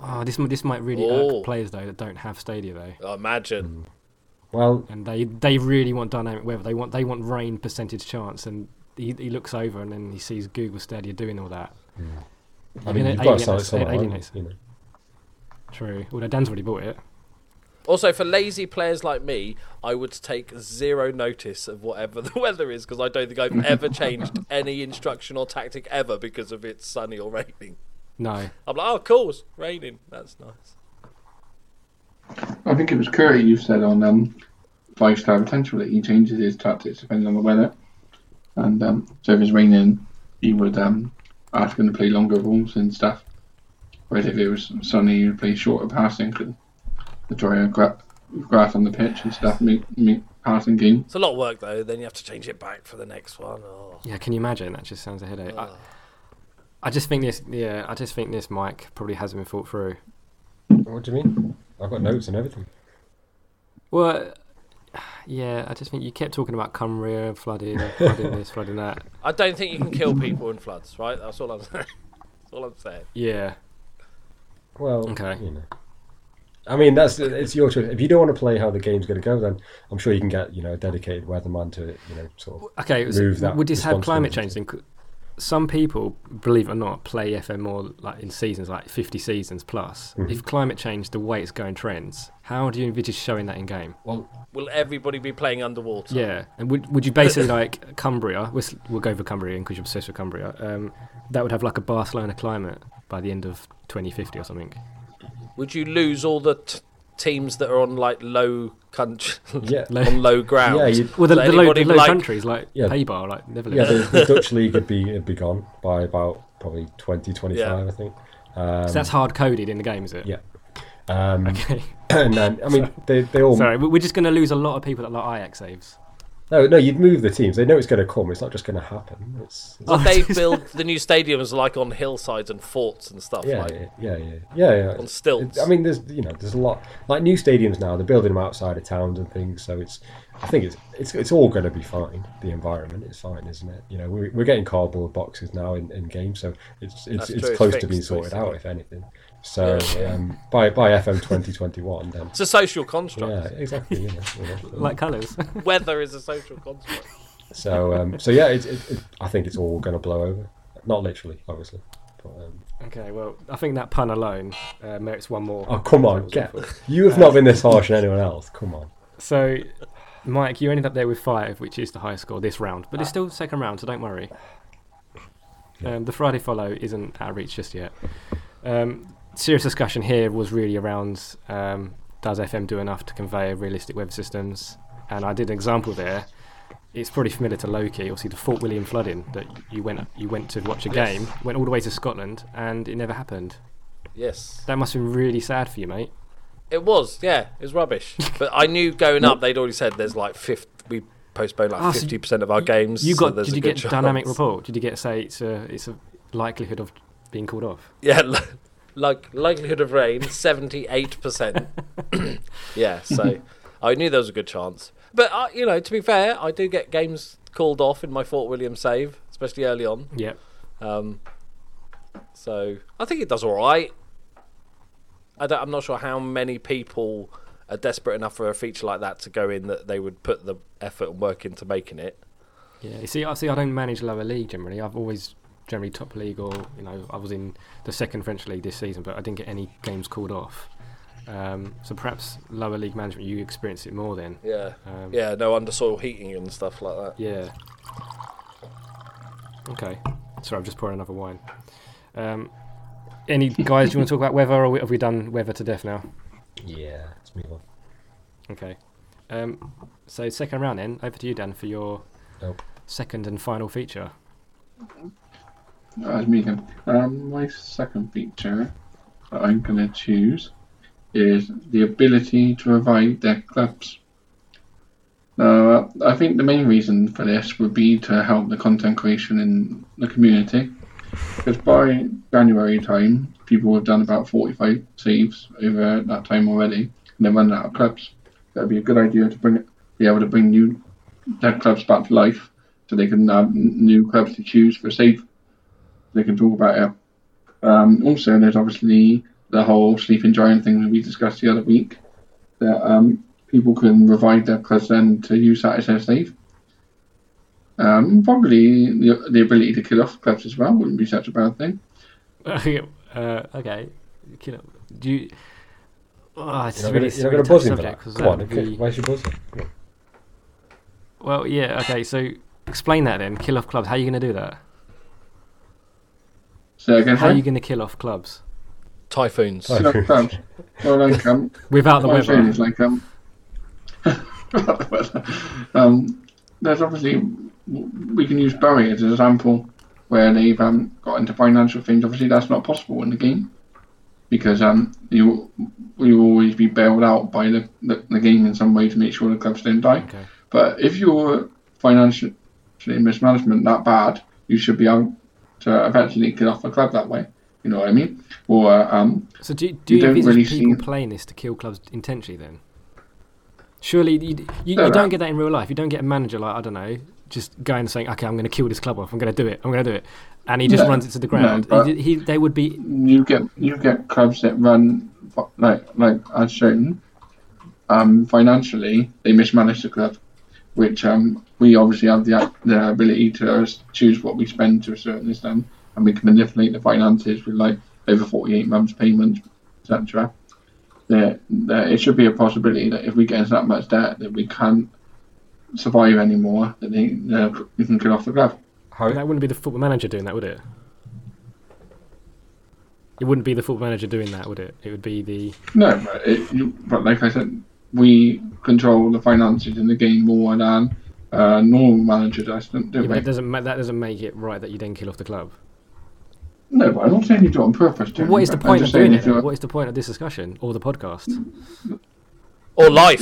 B: Oh, this this might really
D: Oh.
B: irk players though that don't have Stadia though,
D: I imagine.
E: Well,
B: and they they really want dynamic weather. They want they want rain percentage chance, and he, he looks over and then he sees Google Stadia doing all that.
E: I
B: You're
E: mean,
B: gonna
E: you've got to
B: alienate-
E: sell it somewhere, haven't
B: alienate-
E: you? you know.
B: True. Although Dan's already bought it.
D: Also, for lazy players like me, I would take zero notice of whatever [laughs] the weather is because I don't think I've ever [laughs] changed any instruction or tactic ever because of it's sunny or raining.
B: No.
D: I'm like, oh, cool, it's raining. That's nice.
C: I think it was Curry you said on um, Five Star Potential that he changes his tactics depending on the weather. And um, so if it's raining, he would um, ask him to play longer balls and stuff. Whereas if it was sunny, he would play shorter passing because the drier gra- grass on the pitch and stuff make, make passing game.
D: It's a lot of work though. Then you have to change it back for the next one. Oh.
B: Yeah, can you imagine? That just sounds a headache. I,
D: Oh.
B: I just think this. Yeah, I just think this mic probably hasn't been thought through.
E: What do you mean? I've got notes and everything.
B: Well, yeah, I just think you kept talking about Cumbria flooding, [laughs] flooding this, flooding that.
D: I don't think you can kill people in floods, right? That's all I'm [laughs] saying. That's all I'm saying.
B: Yeah,
E: Well,
B: Okay.
E: you know. I mean, that's it's your choice. If you don't want to play how the game's going to go, then I'm sure you can get you know a dedicated weatherman to you know sort of.
B: Okay, so
E: Move that
B: would this have climate change then? Could- Some people, believe it or not, play FM more like in seasons, like 50 seasons plus.
E: Mhm.
B: If climate change, the way it's going trends, how do you envisage showing that in game?
E: Well,
D: Will everybody be playing underwater?
B: Yeah, and would would you basically like Cumbria? We'll, we'll go for Cumbria because you're obsessed with Cumbria. Um, that would have like a Barcelona climate by the end of 2050 or something.
D: Would you lose all the t- teams that are on like low country, [laughs]
E: yeah,
D: on low ground?
E: yeah, you,
B: Well, the,
D: So
B: the, low, the low
D: like-
B: countries like
E: Yeah.
B: Pays-Bas, like
E: yeah.
B: Netherlands.
E: The, the Dutch [laughs] league would be would be gone by about probably twenty twenty five,
D: Yeah.
E: I think. Um,
B: so that's hard coded in the game, is it?
E: Yeah. um, [laughs]
B: Okay.
E: and then I mean they they all
B: Sorry, we- we're just going to lose a lot of people that like Ajax saves.
E: No, no, you'd move the teams. They know it's going to come. It's not just going to happen. It's, it's
D: they build [laughs] the new stadiums like on hillsides and forts and stuff?
E: yeah,
D: like
E: yeah, yeah, yeah, yeah, yeah.
D: on stilts.
E: I mean, there's you know, there's a lot like new stadiums now. They're building them outside of towns and things. So it's, I think it's it's it's all going to be fine. The environment is fine, isn't it? You know, we're, we're getting cardboard boxes now in, in games, so it's it's
D: That's
E: it's
D: true, it's
E: close to being sorted out, if anything. So
D: Yeah, yeah.
E: Um, by by FM 2021, then
D: it's a social construct.
E: yeah, exactly. You know, you know.
B: like colours. [laughs]
D: Weather is a social construct.
E: So um, so yeah, it, it, it, I think it's all going to blow over. Not literally, obviously. But, um,
B: okay, well, I think that pun alone uh, merits one more.
E: oh come on, get you have not been this harsh on anyone else. Come on.
B: So, Mike, you ended up there with five, which is the highest score this round, but it's still second round, so don't worry. Um, the Friday follow isn't out of reach just yet. Um, serious discussion here was really around um, does FM do enough to convey realistic web systems? And I did an example there. It's pretty familiar to Loki. Obviously, the Fort William flooding that you went you went to watch a
D: Yes.
B: game, went all the way to Scotland, and it never happened.
D: Yes,
B: That must have been really sad for you, mate.
D: it was. Yeah, it was rubbish. [laughs] but I knew going up, they'd already said there's like 50, we postponed
B: Ah,
D: like
B: so
D: fifty percent of our games.
B: You
D: so
B: got?
D: there's
B: did you get dynamic report? Did you get say it's a it's a likelihood of being called off?
D: Yeah, [laughs] like likelihood of rain, seventy-eight percent. [laughs] [clears throat] Yeah, so I knew there was a good chance. But uh, you know, to be fair, I do get games called off in my Fort William save, especially early on.
B: Yep.
D: Um, so I think it does all right. I don't, I'm not sure how many people are desperate enough for a feature like that to go in that they would put the effort and work into making it.
B: Yeah. You see, I see. I don't manage lower league generally. I've always generally top league, or you know, I was in the second French league this season, but I didn't get any games called off. Um, so perhaps lower league management, you experience it more then.
D: Yeah,
B: Um,
D: yeah, no undersoil heating and stuff like that.
B: Yeah. Okay. Sorry, I'm just pouring another wine. Um, any guys, do you want to talk about weather, or have we done weather to death now?
E: Yeah, let's move on.
B: Okay. Um, so second round then, over to you, Dan, for your
E: Nope.
B: second and final feature.
C: That's me again. Um, my second feature that I'm going to choose is the ability to revive dead clubs. Now, uh, I think the main reason for this would be to help the content creation in the community. Because by January time, people have done about 45 saves over that time already, and they're running out of clubs. That'd be a good idea to bring, be able to bring new dead clubs back to life, so they can have new clubs to choose for save they can talk about it. Um, also, there's obviously the whole sleeping giant thing that we discussed the other week. That um, people can revive their clubs then to use that as their save. Um, probably the, the ability to kill off clubs as well wouldn't be such a bad thing. [laughs]
B: uh, okay. Kill it. Do you? Oh, it's
E: You're not
B: really,
E: gonna,
B: it's
E: you're
B: a
E: not
B: really
E: going to
B: tough
E: buzz him for
B: subject,
E: that.
B: 'cause
E: Come on,
B: would
E: okay,
B: be-
E: where's your buzz?
B: Well, yeah. Okay, so explain that then. Kill off clubs. How are you going to do that?
C: So again,
B: How are you going to kill off clubs
D: Typhoons.
E: Typhoons.
C: clubs. Well, like um,
B: without the
C: what
B: weather?
C: is like um, um, there's obviously we can use Bury as an example where they've um, got into financial things. Obviously, that's not possible in the game because um, you you will always be bailed out by the, the, the game in some way to make sure the clubs don't die.
B: Okay.
C: But if you're financially mismanagement that bad, you should be able to eventually kill off a club that way. You know what I mean? Or um,
B: So do, do
C: You
B: you,
C: don't
B: envisage
C: really
B: people
C: see-
B: playing this to kill clubs intentionally then? Surely you, you,
C: No,
B: you
C: no.
B: don't get that in real life. You don't get a manager like I don't know, just going and saying, "Okay, I'm going to kill this club off. I'm going to do it. I'm going to do it," and he just
C: No,
B: runs it to the ground.
C: but-
B: he, he, they would be
C: you get you get clubs that run like like as shown. Um, financially, they mismanage the club, which um, we obviously have the the ability to choose what we spend to a certain extent, and we can manipulate the finances with like over forty eight months payments, etc. There, there, it should be a possibility that if we get into that much debt that we can't survive anymore, that they, uh, we can kill off the club.
E: How,
B: that wouldn't be the football manager doing that, would it? It wouldn't be the football manager doing that, would it? It would be the
C: No, but, it, you, but like I said, we control the finances in the game more than uh, normal manager does, don't
B: yeah,
C: we?
B: but that doesn't ma- that doesn't make it right that you then kill off the club.
C: No, but I'm not saying you do it on purpose.
B: Well, what is the point of doing it?
C: if
B: then?
C: you're-
B: What is the point of this discussion or the podcast?
D: or life.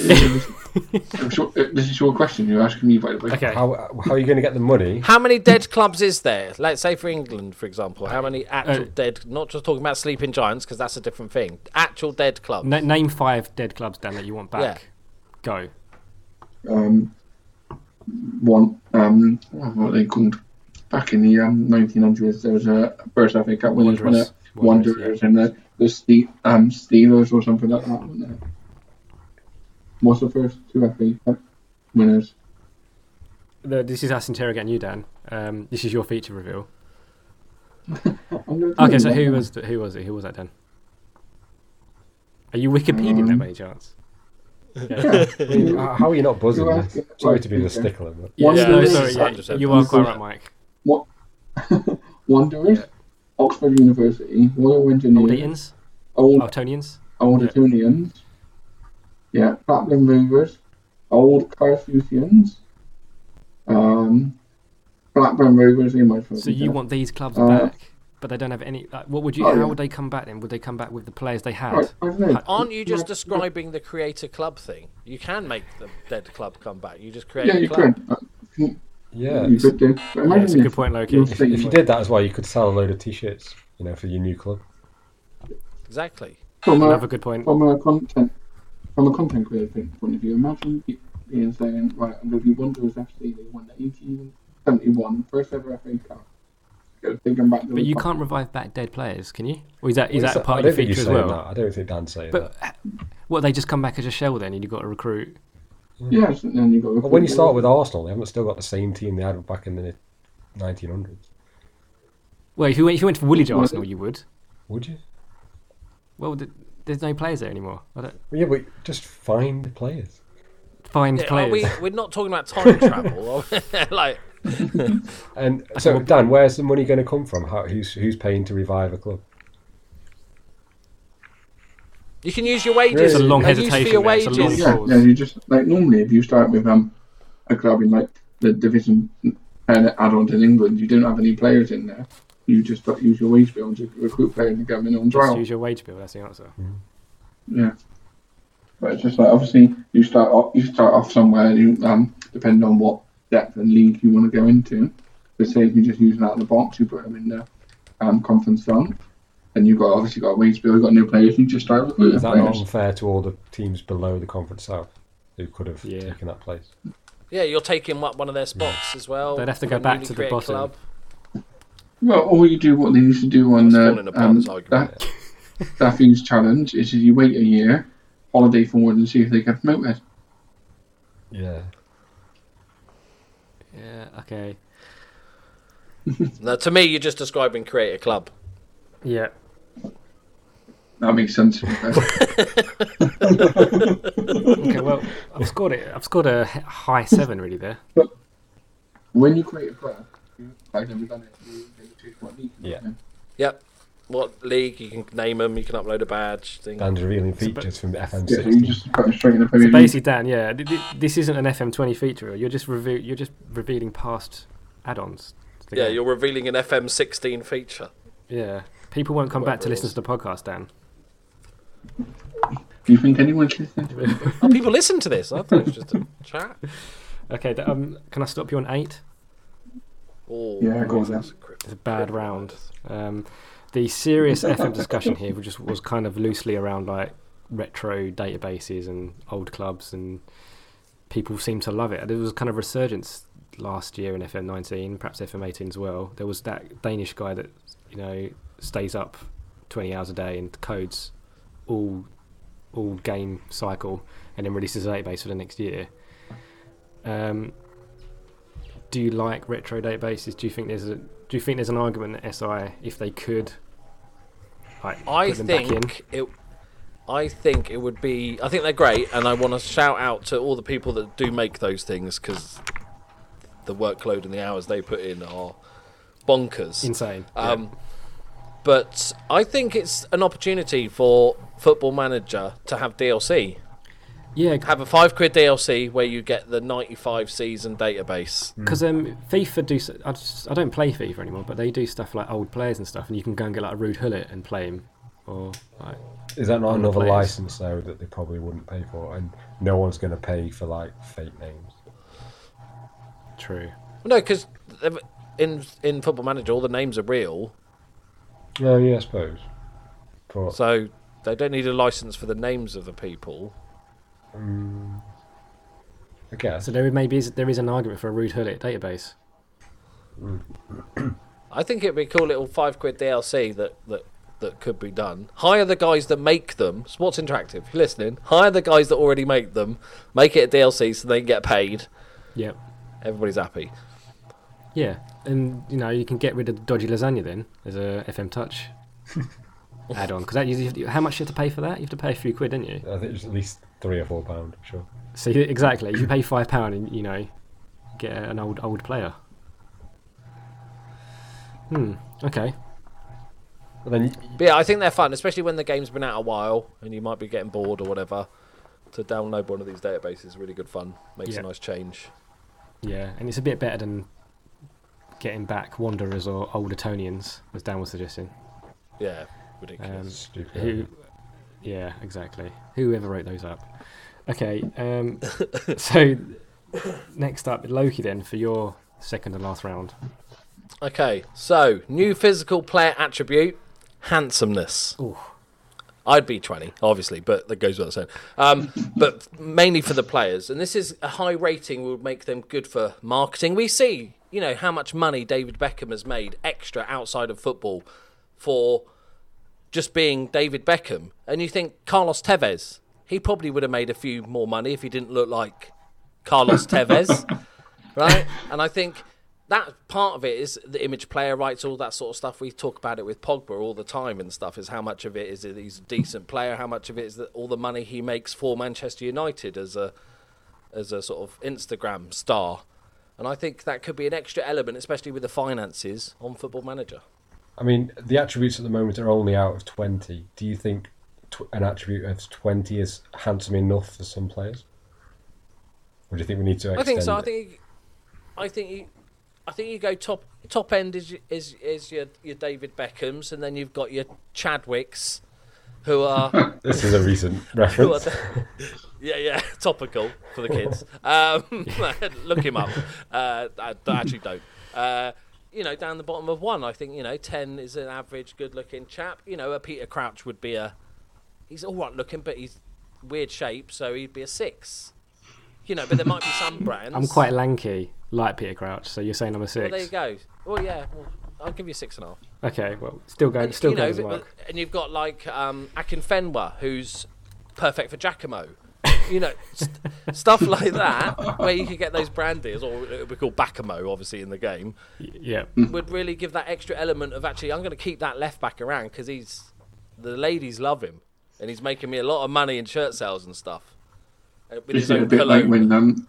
C: So, uh, this is your question you're asking me, by the way.
B: Okay.
E: How how are you going to get the money?
D: How many dead clubs is there? Let's say for England, for example, how many actual
B: Uh,
D: dead? Not just talking about sleeping giants because that's a different thing. Actual dead clubs.
B: Na- name five dead clubs, Dan, that you want back.
D: Yeah.
B: Go.
C: Um, one, um, what they called? Back in the um, 1900s, there was a first FA Cup winners,
B: Wanderers.
C: Wanderers,
B: Wanderers,
C: Wanderers and the, the Ste- um, Steelers or something like that. wasn't there? What's the first two FA Cup winners?
B: The, this is us interrogating you, Dan. Um, this is your feature reveal. [laughs]
C: I'm gonna tell
B: Okay, so who was the, who was it? Who was that, Dan? Are you Wikipedia
C: Um,
B: that by any chance?
E: I mean, [laughs] how are you not buzzing?
C: You
E: this?
C: ask-
E: Sorry to be the
C: okay.
E: stickler, but
B: Yeah,
C: Wanderers-
B: no,
C: Wanderers-
B: sorry, yeah, you are quite right, Mike. What? [laughs]
C: Wanderers,
B: Yeah.
C: Oxford University, Royal
B: Old
C: Engineers,
B: Eatons,
C: Old
B: Altonians.
C: Old
B: Yeah.
C: Etonians, yeah, Clapham Rovers, Old Carthusians, um, Blackburn Rovers in my
B: So you want these clubs
C: Uh,
B: back, but they don't have any. Like, what would you?
C: Oh,
B: how
C: yeah.
B: would they come back then? Would they come back with the players they had?
C: I, I don't know.
D: Aren't you just
C: Yeah,
D: describing the creator club thing? You can make the dead club come back. You just create
C: Yeah,
D: a
C: you
D: club.
C: could. Uh, can-
E: yeah,
C: you could do. But
B: Yeah,
C: imagine
B: it's a good
C: if
B: point, Loki.
C: you're
B: If-
E: if, you did that as well, you could sell a load of t-shirts, you know, for your new club.
D: Exactly.
C: from a,
B: Another good point.
C: from a content from a content creator point of view, imagine be- being saying, right, I'm going to be Wanderers FC. They won the 1871 first ever FA Cup.
B: But you
C: top.
B: can't revive back dead players, can you? Or is that is
E: Well,
B: that a
E: it's-
B: part of
E: don't
B: your
E: think
B: feature as well?
E: that. I don't think Dan's saying
B: But
E: that.
B: what they just come back as a shell then, and you've got to recruit. Hmm.
C: Yes, and then you go.
E: But when you start with Arsenal, they haven't still got the same team they had back in the 1900s.
B: Well, if you went, if you went for Woolwich
C: Well,
B: Arsenal, you would.
E: Would you?
B: Well, there's no players there anymore. I don't
E: Well, yeah, but just find the players.
B: find
D: Yeah, are
B: players.
D: we, we're not talking about time travel. [laughs] like,
E: And so, Dan, where's the money going to come from? How, who's who's paying to revive a club?
D: you can use your wages.
B: It's a long
D: They're for
B: hesitation
D: your
B: there, it's a long
D: wages.
C: yeah,
B: pause.
C: yeah, you just like normally if you start with um a club in like the division uh, add-on in England, you don't have any players in there. You just got use your wage bill to recruit players and get them in on
B: Just
C: trial.
B: use your wage bill. That's the answer.
C: Yeah. But it's just like obviously you start off you start off somewhere and you um depending on what depth and league you want to go into. But say if you just use out of the box, you put them in the um conference fund, and you've got obviously got a wage bill, you've got new players, you just start recruiting
E: Is that not unfair to all the teams below the Conference South who could have
B: Yeah.
E: taken that place?
D: Yeah, you're taking up one of their spots as well.
B: They'd have to go back to the bottom.
D: Club.
C: Well, or you do what they used to do on
D: It's
C: the um, that, Daffy's [laughs] challenge is you wait a year, holiday forward, and see if they get promoted.
E: Yeah.
B: Yeah. Okay. [laughs]
D: No, to me, you're just describing create a club.
B: Yeah.
C: That makes sense. [laughs]
B: Okay. Well, I've scored it. I've scored a h- high seven really there.
C: when you create a club, I've never done it. You, you choose what league you
E: Yeah.
D: Yep. What league? You can name them. You can upload a badge. Thing.
E: Dan's revealing features from
C: Yeah, so you
E: FM16.
C: just put them straight in the
B: So
C: League.
B: basically, Dan, yeah, th- th- this isn't an FM20 feature. You're just reve- You're just revealing past add-ons.
D: Yeah,
B: game.
D: you're revealing an FM16 feature.
B: Yeah. People won't come back to listen to the podcast, Dan.
C: Do you think anyone's listening to it?
D: Oh, people listen to this. I thought it was just a chat. [laughs]
B: Okay. Um, can I stop you on eight?
D: Oh,
C: Yeah, go on
D: that's a
B: It's a bad round. Um, the serious [laughs] FM discussion here was just was kind of loosely around like retro databases and old clubs, and people seem to love it. There was kind of resurgence last year in FM19, perhaps FM18 as well. There was that Danish guy that you know stays up 20 hours a day and codes all all game cycle, and then releases a database for the next year. Um, do you like retro databases? Do you think there's a do you think there's an argument that SI, if they could, like
D: I
B: put them back in?
D: think it. I think it would be. I think they're great, and I want to shout out to all the people that do make those things because the workload and the hours they put in are bonkers.
B: Insane.
D: Um, But I think it's an opportunity for Football Manager to have DLC.
B: Yeah,
D: Have a five quid DLC where you get the 95 season database.
B: because um, FIFA do. s- I, just, I don't play FIFA anymore, but they do stuff like old players and stuff, and you can go and get like a Ruud Gullit and play him or like
E: Is that not another
B: players.
E: license though that they probably wouldn't pay for, and no one's going to pay for like fake names?
B: true?
D: No, because in in Football Manager, all the names are real,
E: No, yeah, I suppose. But
D: so they don't need a license for the names of the people.
E: Um, I guess.
B: So there maybe is there is an argument for a Ruud Gullit database. [clears throat]
D: I think it'd be a cool little five quid DLC that that that could be done. Hire the guys that make them. Sports Interactive, if you're listening, hire the guys that already make them. Make it a DLC so they can get paid.
B: Yep.
D: Everybody's happy.
B: Yeah, and you know you can get rid of the dodgy lasagna then as a FM Touch [laughs] add-on because that you, how much you have to pay for that? You have to pay a few quid, don't you?
E: I think it's at least three or four pound. Sure.
B: So exactly, you pay five pound and you know get an old old player. Hmm. Okay.
E: But then
D: But yeah, I think they're fun, especially when the game's been out a while and you might be getting bored or whatever. To download one of these databases is really good fun. Makes
B: Yeah.
D: a nice change.
B: Yeah, and it's a bit better than getting back Wanderers or Old Etonians, as Dan was suggesting.
D: Yeah, ridiculous.
B: Um,
E: stupid.
B: who? Yeah, exactly. Whoever wrote those up. Okay. Um, [laughs] so next up, Loki then for your second and last round.
D: Okay, so new physical player attribute, handsomeness.
B: Ooh.
D: I'd be 20, obviously, but that goes without saying. Um, but mainly for the players. And this is a high rating would make them good for marketing. We see, you know, how much money David Beckham has made extra outside of football for just being David Beckham. And you think Carlos Tevez, he probably would have made a few more money if he didn't look like Carlos [laughs] Tevez, right? And I think that part of it is the image player rights, all that sort of stuff. We talk about it with Pogba all the time and stuff. Is how much of it is that he's a decent player, how much of it is that all the money he makes for Manchester United as a as a sort of Instagram star. And I think that could be an extra element, especially with the finances on Football Manager.
E: I mean, the attributes at the moment are only out of 20. Do you think tw- an attribute of 20 is handsome enough for some players? Or do you think we need to extend
D: I think so. I think, I think, you, I think you go top top end is is is your your David Beckhams, and then you've got your Chadwicks, who are [laughs]
E: This is a recent [laughs] reference.
D: the- [laughs] yeah yeah topical for the kids. Um, look him up. Uh, I, I actually don't. Uh, you know, down the bottom of one, I think you know ten is an average good-looking chap. You know, a Peter Crouch would be a. He's all right looking, but he's weird shape, so he'd be a six. You know, but there might be some [laughs] brands.
B: I'm quite lanky, like Peter Crouch. So you're saying I'm a
D: Well,
B: six?
D: there you go. Well, yeah. Well, I'll give you six and a half.
B: Okay, well, still going,
D: And,
B: still
D: you know,
B: going
D: but-
B: work.
D: and you've got like um, Akinfenwa, who's perfect for Jacamo. You know, st- stuff like that, where you could get those brand deals, or it would be called Bacamo, obviously in the game,
B: Yeah,
D: would really give that extra element of actually, I'm going to keep that left back around because he's the ladies love him, and he's making me a lot of money in shirt sales and stuff. Uh, With
C: Is
D: his
C: it a
D: own
C: bit like when um,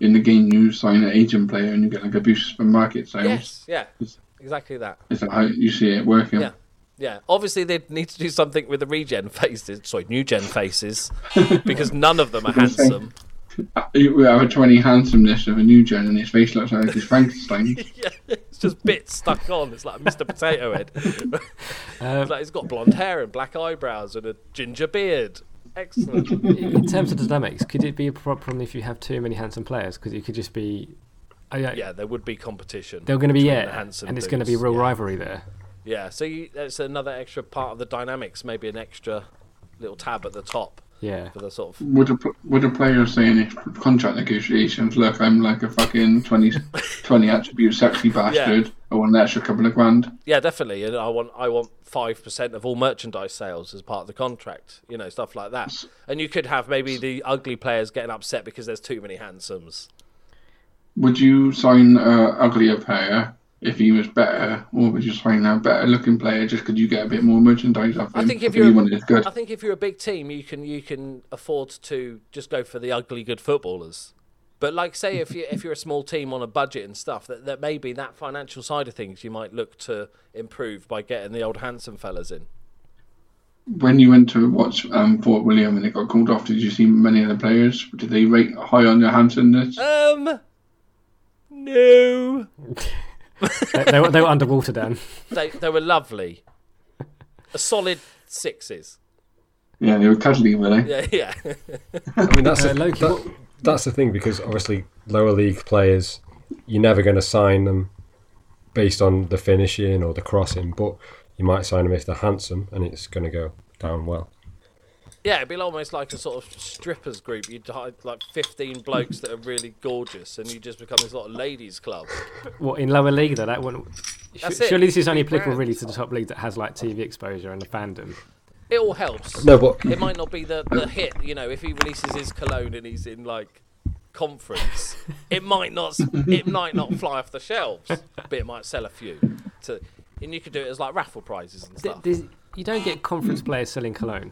C: in the game you sign an agent player and you get like a boost for market sales?
D: Yes, yeah, exactly that.
C: Is that how you see it working?
D: Yeah. Yeah, obviously they'd need to do something with the regen faces, sorry, new gen faces, [laughs] because none of them are
C: I was gonna say-
D: handsome.
C: Uh, We have a 20 handsomeness of a new gen and his face looks like his Frankenstein. [laughs]
D: yeah, it's just bits stuck on. It's like a Mr. Potato Head. [laughs]
B: Um,
D: like he's got blonde hair and black eyebrows and a ginger beard. Excellent.
B: in terms of dynamics, could it be a problem if you have too many handsome players? Because it could just be. Oh, yeah,
D: yeah, there would be competition.
B: They're going to be
D: between
B: yeah,
D: the handsome
B: and it's going to be real
D: yeah.
B: rivalry there.
D: Yeah, so you, that's another extra part of the dynamics. Maybe an extra little tab at the top
B: Yeah,
D: for the sort of
C: Would a, would a player say in his contract negotiations, look, I'm like a fucking 20, [laughs] 20 attribute sexy bastard, I want an extra couple of grand?
D: Yeah, definitely. And I want I want five percent of all merchandise sales as part of the contract. You know, stuff like that. And you could have maybe the ugly players getting upset because there's too many handsomes.
C: Would you sign a uglier player if he was better, or would you sign a better looking player just because you get a bit more merchandise off him?
D: I think if you're
C: you good.
D: I think if you're a big team, you can you can afford to just go for the ugly good footballers. But like say if you if you're a small team on a budget and stuff, that that maybe that financial side of things you might look to improve by getting the old handsome fellas in.
C: When you went to watch um, Fort William and it got called off, did you see many of the players? Did they rate high on your handsomeness?
D: Um, no. [laughs]
B: they, they, were, they were underwater, Dan. [laughs]
D: they they were lovely. A solid sixes.
C: Yeah, they were cuddly, were they?
D: Yeah, yeah.
E: I mean, that's
B: Uh,
E: the,
B: Loki,
E: that-
B: what-
E: that's the thing because obviously lower league players, you're never going to sign them based on the finishing or the crossing, but you might sign them if they're handsome and it's going to go down well.
D: Yeah, it'd be almost like a sort of strippers group. You'd hide like 15 blokes that are really gorgeous, and you just become this sort of ladies' club.
B: What in lower league though? That wouldn't.
D: That's
B: Sh-
D: it.
B: surely this is only applicable really to the top league that has like TV exposure and the fandom.
D: It all helps.
E: No, but
D: It might not be the, the hit, you know, if he releases his cologne and he's in like conference, it might not it might not fly off the shelves, but it might sell a few. To, and you could do it as like raffle prizes and stuff.
B: there's- you don't get conference players selling cologne,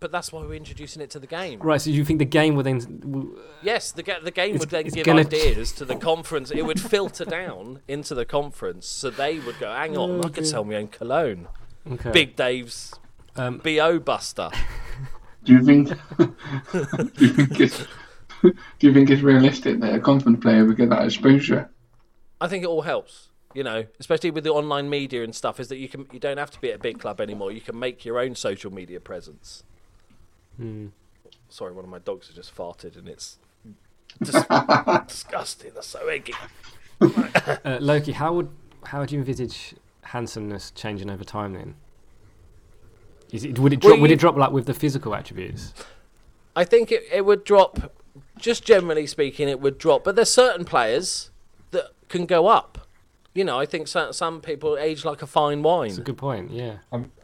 D: But that's why we're introducing it to the game.
B: right? So you think the game will then?
D: Yes, the, the game would then give
B: gonna-
D: ideas to the conference. It would filter down into the conference, so they would go, "Hang on, I could sell my own cologne."
B: okay.
D: Big Dave's
B: Um,
D: bo buster.
C: Do you think? [laughs] do you think it's? Do you think it's realistic that a conference player would get that exposure?
D: I think it all helps. You know, especially with the online media and stuff, is that you can you don't have to be at a big club anymore. You can make your own social media presence.
B: hmm.
D: Sorry, one of my dogs has just farted, and it's [laughs] dis- disgusting. That's so eggy. [laughs]
B: uh, Loki, how would how would you envisage handsomeness changing over time then? Is it would it drop? would it drop like with the physical attributes?
D: I think it, it would drop. Just generally speaking, it would drop. But there's certain players that can go up. You know, I think some, some people age like a fine wine.
B: It's a good point. Yeah.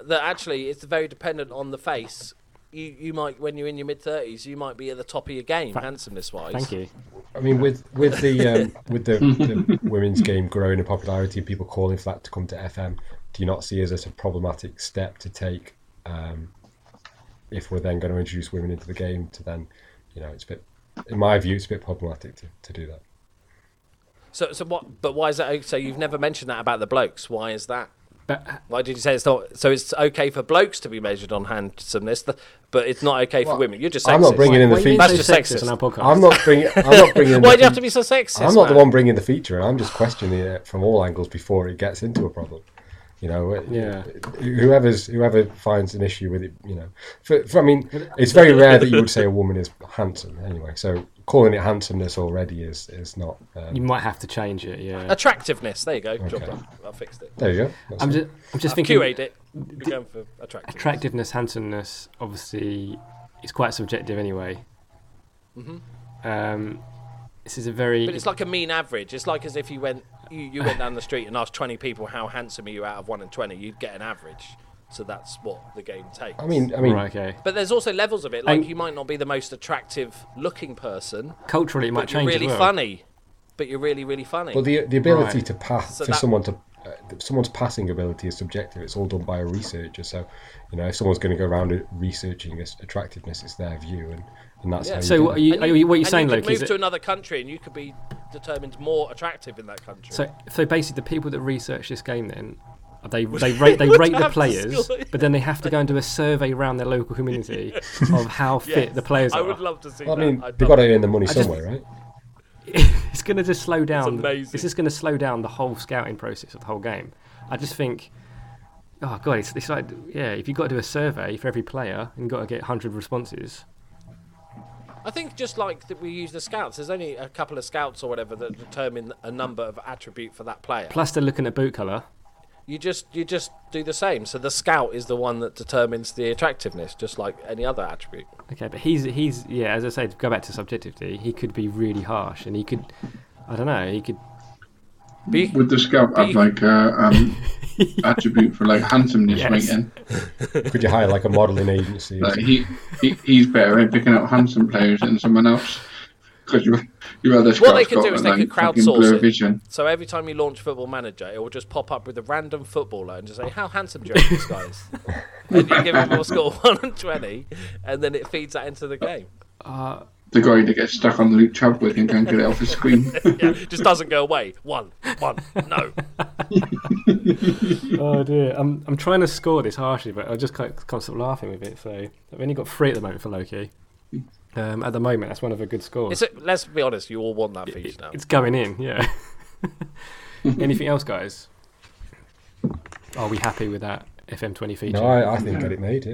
D: that actually it's very dependent on the face. You you might when you're in your mid thirties, you might be at the top of your game,
B: Tha-
D: handsomeness wise.
B: Thank you.
E: I mean, with with the [laughs] um, with the, the women's game growing in popularity and people calling for that to come to FM, do you not see as a problematic step to take um, if we're then going to introduce women into the game? To then, you know, it's a bit, in my view, it's a bit problematic to, to do that.
D: So so what? But why is that? Oh, so you've never mentioned that about the blokes. Why is that?
B: But uh,
D: Why did you say it's not? So it's okay for blokes to be measured on handsomeness, but it's not okay for
E: Well,
D: women. You're just sexist.
E: I'm not bringing in the
B: why are you
E: feature.
D: That's just
B: sexist
D: sexist.
B: on our podcast?
E: I'm not bringing. I'm not bringing. [laughs]
D: Why do you have to be so sexist?
E: I'm not the one bringing the feature. I'm just questioning it from all angles before it gets into a problem. You know,
B: Yeah.
E: Whoever's whoever finds an issue with it, you know, for, for I mean, it's very rare that you would [laughs] say a woman is handsome. Anyway, so calling it handsomeness already is is not. Um,
B: you might have to change it. Yeah.
D: Attractiveness. There you go. Job
E: Okay.
D: done. I fixed it.
E: there you go. That's
B: I'm
E: it.
B: just I'm just
D: I've
B: thinking.
D: QA'd it. We're going for attractiveness.
B: attractiveness, handsomeness, obviously, is quite subjective anyway. Um, this is a very.
D: But it's like a mean average. It's like as if you went you, you went down the street and asked 20 people how handsome are you out of 1 and 20, you'd get an average. So that's what the game takes.
E: I mean, I mean,
B: right, okay.
D: but there's also levels of it. Like
B: And-
D: you might not be the most attractive looking person,
B: Culturally, it might
D: but you're
B: change
D: really
B: as well.
D: funny. But you're really really funny.
E: Well, the the ability
B: Right.
E: to pass
D: So
E: for
D: that-
E: someone to uh, someone's passing ability is subjective. It's all done by a researcher. So, you know, if someone's going to go around researching its attractiveness, it's their view, and, and that's
D: Yeah.
E: how. You
B: So what are you,
D: And
B: are you, what are you
D: and
B: saying,
D: you
B: Loki?
D: could
B: is
D: move
B: that-
D: to another country and you could be determined more attractive in that country.
B: So, so basically, the people that research this game then they they rate they [laughs] rate the players, but then they have to go and do a survey around their local community [laughs] of how fit
D: Yes,
B: the players are.
D: I would love to see
E: Well, I
D: that.
E: mean,
D: I'd
E: they've got to earn the money
B: I just-
E: somewhere, right? [laughs]
B: it's going to just slow down.
D: amazing.
B: It's just going to slow down the whole scouting process of the whole game. I just think, oh god, it's, it's like yeah, if you've got to do a survey for every player and you've got to get hundred responses,
D: I think just like that we use the scouts, there's only a couple of scouts or whatever that determine a number of attribute for that player.
B: plus they're looking at boot colour.
D: You just you just do the same. So the scout is the one that determines the attractiveness, just like any other attribute.
B: Okay, but he's he's yeah, as I said, go back to subjectivity. He could be really harsh, and he could, I don't know, he could.
D: But you,
C: Would the scout have like a um, [laughs] attribute for like handsomeness
B: Yes.
C: rating?
E: Could you hire like a modelling agency?
C: Like he, he he's better at picking up handsome players than someone else. Because you you other scouts
D: What they could do is they could crowdsource it.
C: vision.
D: so every time you launch Football Manager, it will just pop up with a random footballer and just say, "How handsome do you reckon this guy is?" [laughs] and you give him a score of one and twenty, and then it feeds that into the game.
B: Uh,
C: The guy that gets stuck on the Luke Chadwick and can't get it off the screen. [laughs]
D: Yeah, just doesn't go away. One, one, no. [laughs]
B: oh dear, I'm I'm trying to score this harshly, but I just can't, can't stop laughing with it. So I've only got three at the moment for Loki. Um, at the moment, that's one of the good scores.
D: It's a, let's be honest, you all want that feature now.
B: It's going in, yeah. [laughs] Anything else, guys? Are we happy with that FM20 feature?
E: No, I, I think get it made. Yeah.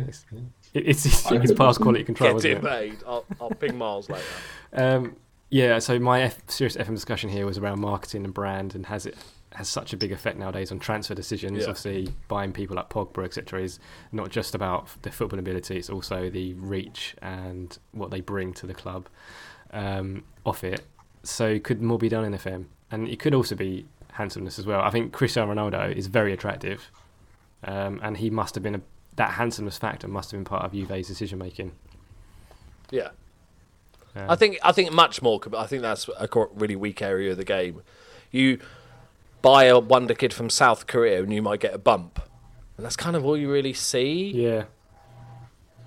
B: It- it's it's, it's past quality control,
D: Get
B: isn't
D: it
B: it?
D: made. I'll, I'll ping Miles later. [laughs]
B: Um, yeah, so my F- serious FM discussion here was around marketing and brand, and has it has such a big effect nowadays on transfer decisions.
D: Yeah.
B: Obviously, buying people like Pogba, etc., is not just about their football ability; it's also the reach and what they bring to the club um, off it. So, could more be done in FM? And it could also be handsomeness as well. I think Cristiano Ronaldo is very attractive, um, and he must have been a that handsomeness factor must have been part of Juve's decision making.
D: Yeah.
B: Um,
D: I think I think much more. I think that's a really weak area of the game. You buy a wonder kid from South Korea and you might get a bump, and that's kind of all you really see
B: yeah,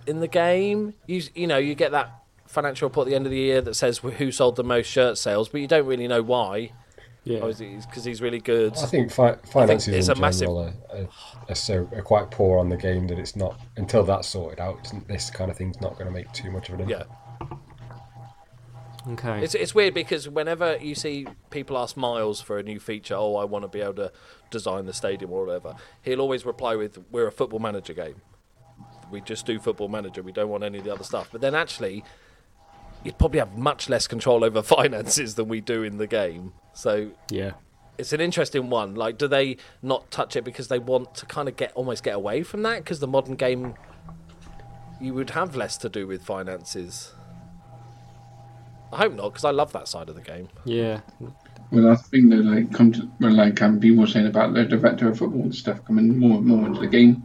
D: in the game. You you know you get that financial report at the end of the year that says who sold the most shirt sales, but you don't really know why.
B: yeah.
D: Because he's really good.
E: I think fi- finances
D: it's
E: in
D: a massive-
E: general are, are, are so are quite poor on the game that it's not until that's sorted out. This kind of thing's not going to make too much of an impact.
D: Yeah,
E: impact.
B: Okay.
D: it's it's weird because whenever you see people ask Miles for a new feature, oh, I want to be able to design the stadium or whatever, he'll always reply with, "We're a football manager game. We just do football manager. We don't want any of the other stuff." But then actually, you'd probably have much less control over [laughs] finances than we do in the game. So
B: yeah.
D: it's an interesting one. Like, do they not touch it because they want to kind of get almost get away from that? Because the modern game, you would have less to do with finances. I hope not, because I love that side of the game.
B: Yeah,
C: Well, I think that like come to well, like um, people were saying about the director of football and stuff coming more and more into the game.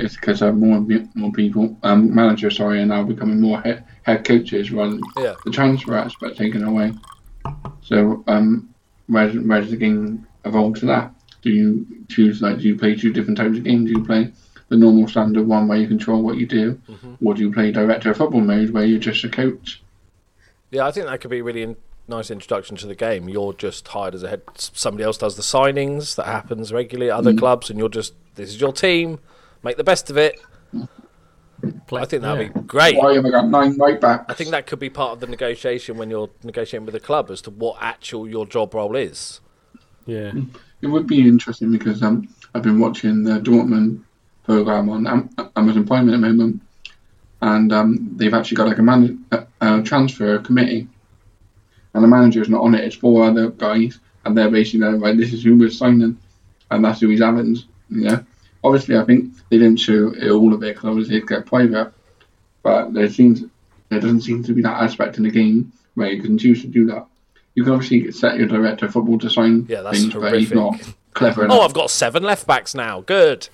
C: It's because uh, more and more people, um, managers, sorry, are now becoming more head, head coaches rather than
D: Yeah.
C: the transfer aspect taken away. So, um, where does- where does the game evolve to that? Do you choose like do you play two different types of games? Do you play the normal standard one where you control what you do, or do you play director of football mode where you're just a coach?
D: Yeah, I think that could be a really in- nice introduction to the game. You're just hired as a head. Somebody else does the signings. That happens regularly at other clubs, and you're just this is your team. Make the best of it. I think that'd
B: yeah.
D: be great.
C: Why have I got nine right backs?
D: I think that could be part of the negotiation when you're negotiating with the club as to what actual your job role is.
B: yeah,
C: It would be interesting because um, I've been watching the Dortmund program on Am- Amazon Prime at the moment, and um, they've actually got like a, man- a, a transfer committee, and the manager's not on it. It's four other guys, and they're basically there, right. This is who we're signing, and that's who he's having. You know, obviously, I think they didn't show it, all of it because obviously it's get private, but there seems there doesn't seem to be that aspect in the game where you can choose to do that. You can obviously set your director of football to sign
D: Yeah, that's
C: things, but he's not clever
D: Oh. I've got seven left backs now. Good.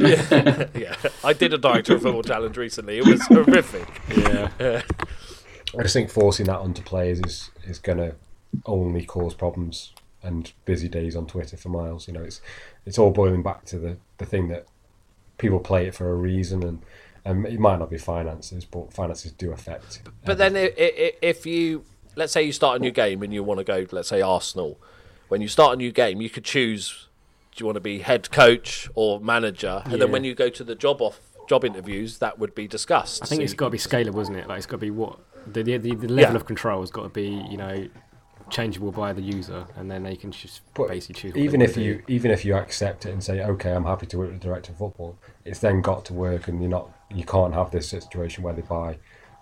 D: Yeah, [laughs] yeah. I did a director of football challenge recently. It was horrific.
B: yeah. [laughs]
E: I just think forcing that onto players is is going to only cause problems and busy days on Twitter for miles. You know, it's it's all boiling back to the, the thing that people play it for a reason, and um, it might not be finances, but finances do affect.
D: But then, i i if you let's say you start a new game and you want to go, let's say Arsenal, when you start a new game, you could choose: do you want to be head coach or manager? And then when you go to the job off job interviews, that would be discussed.
B: I think
D: So
B: it's
D: you-
B: got to be scalable, isn't it? Like it's got to be what the the, the, the level
D: Yeah.
B: of control has got to be, you know, changeable by the user, and then they can just
E: But
B: basically choose. What
E: even
B: they
E: if
B: wanna
E: you
B: do.
E: even if you accept it and say, okay, I'm happy to work with the director of football, it's then got to work, and you're not you can't have this situation where they buy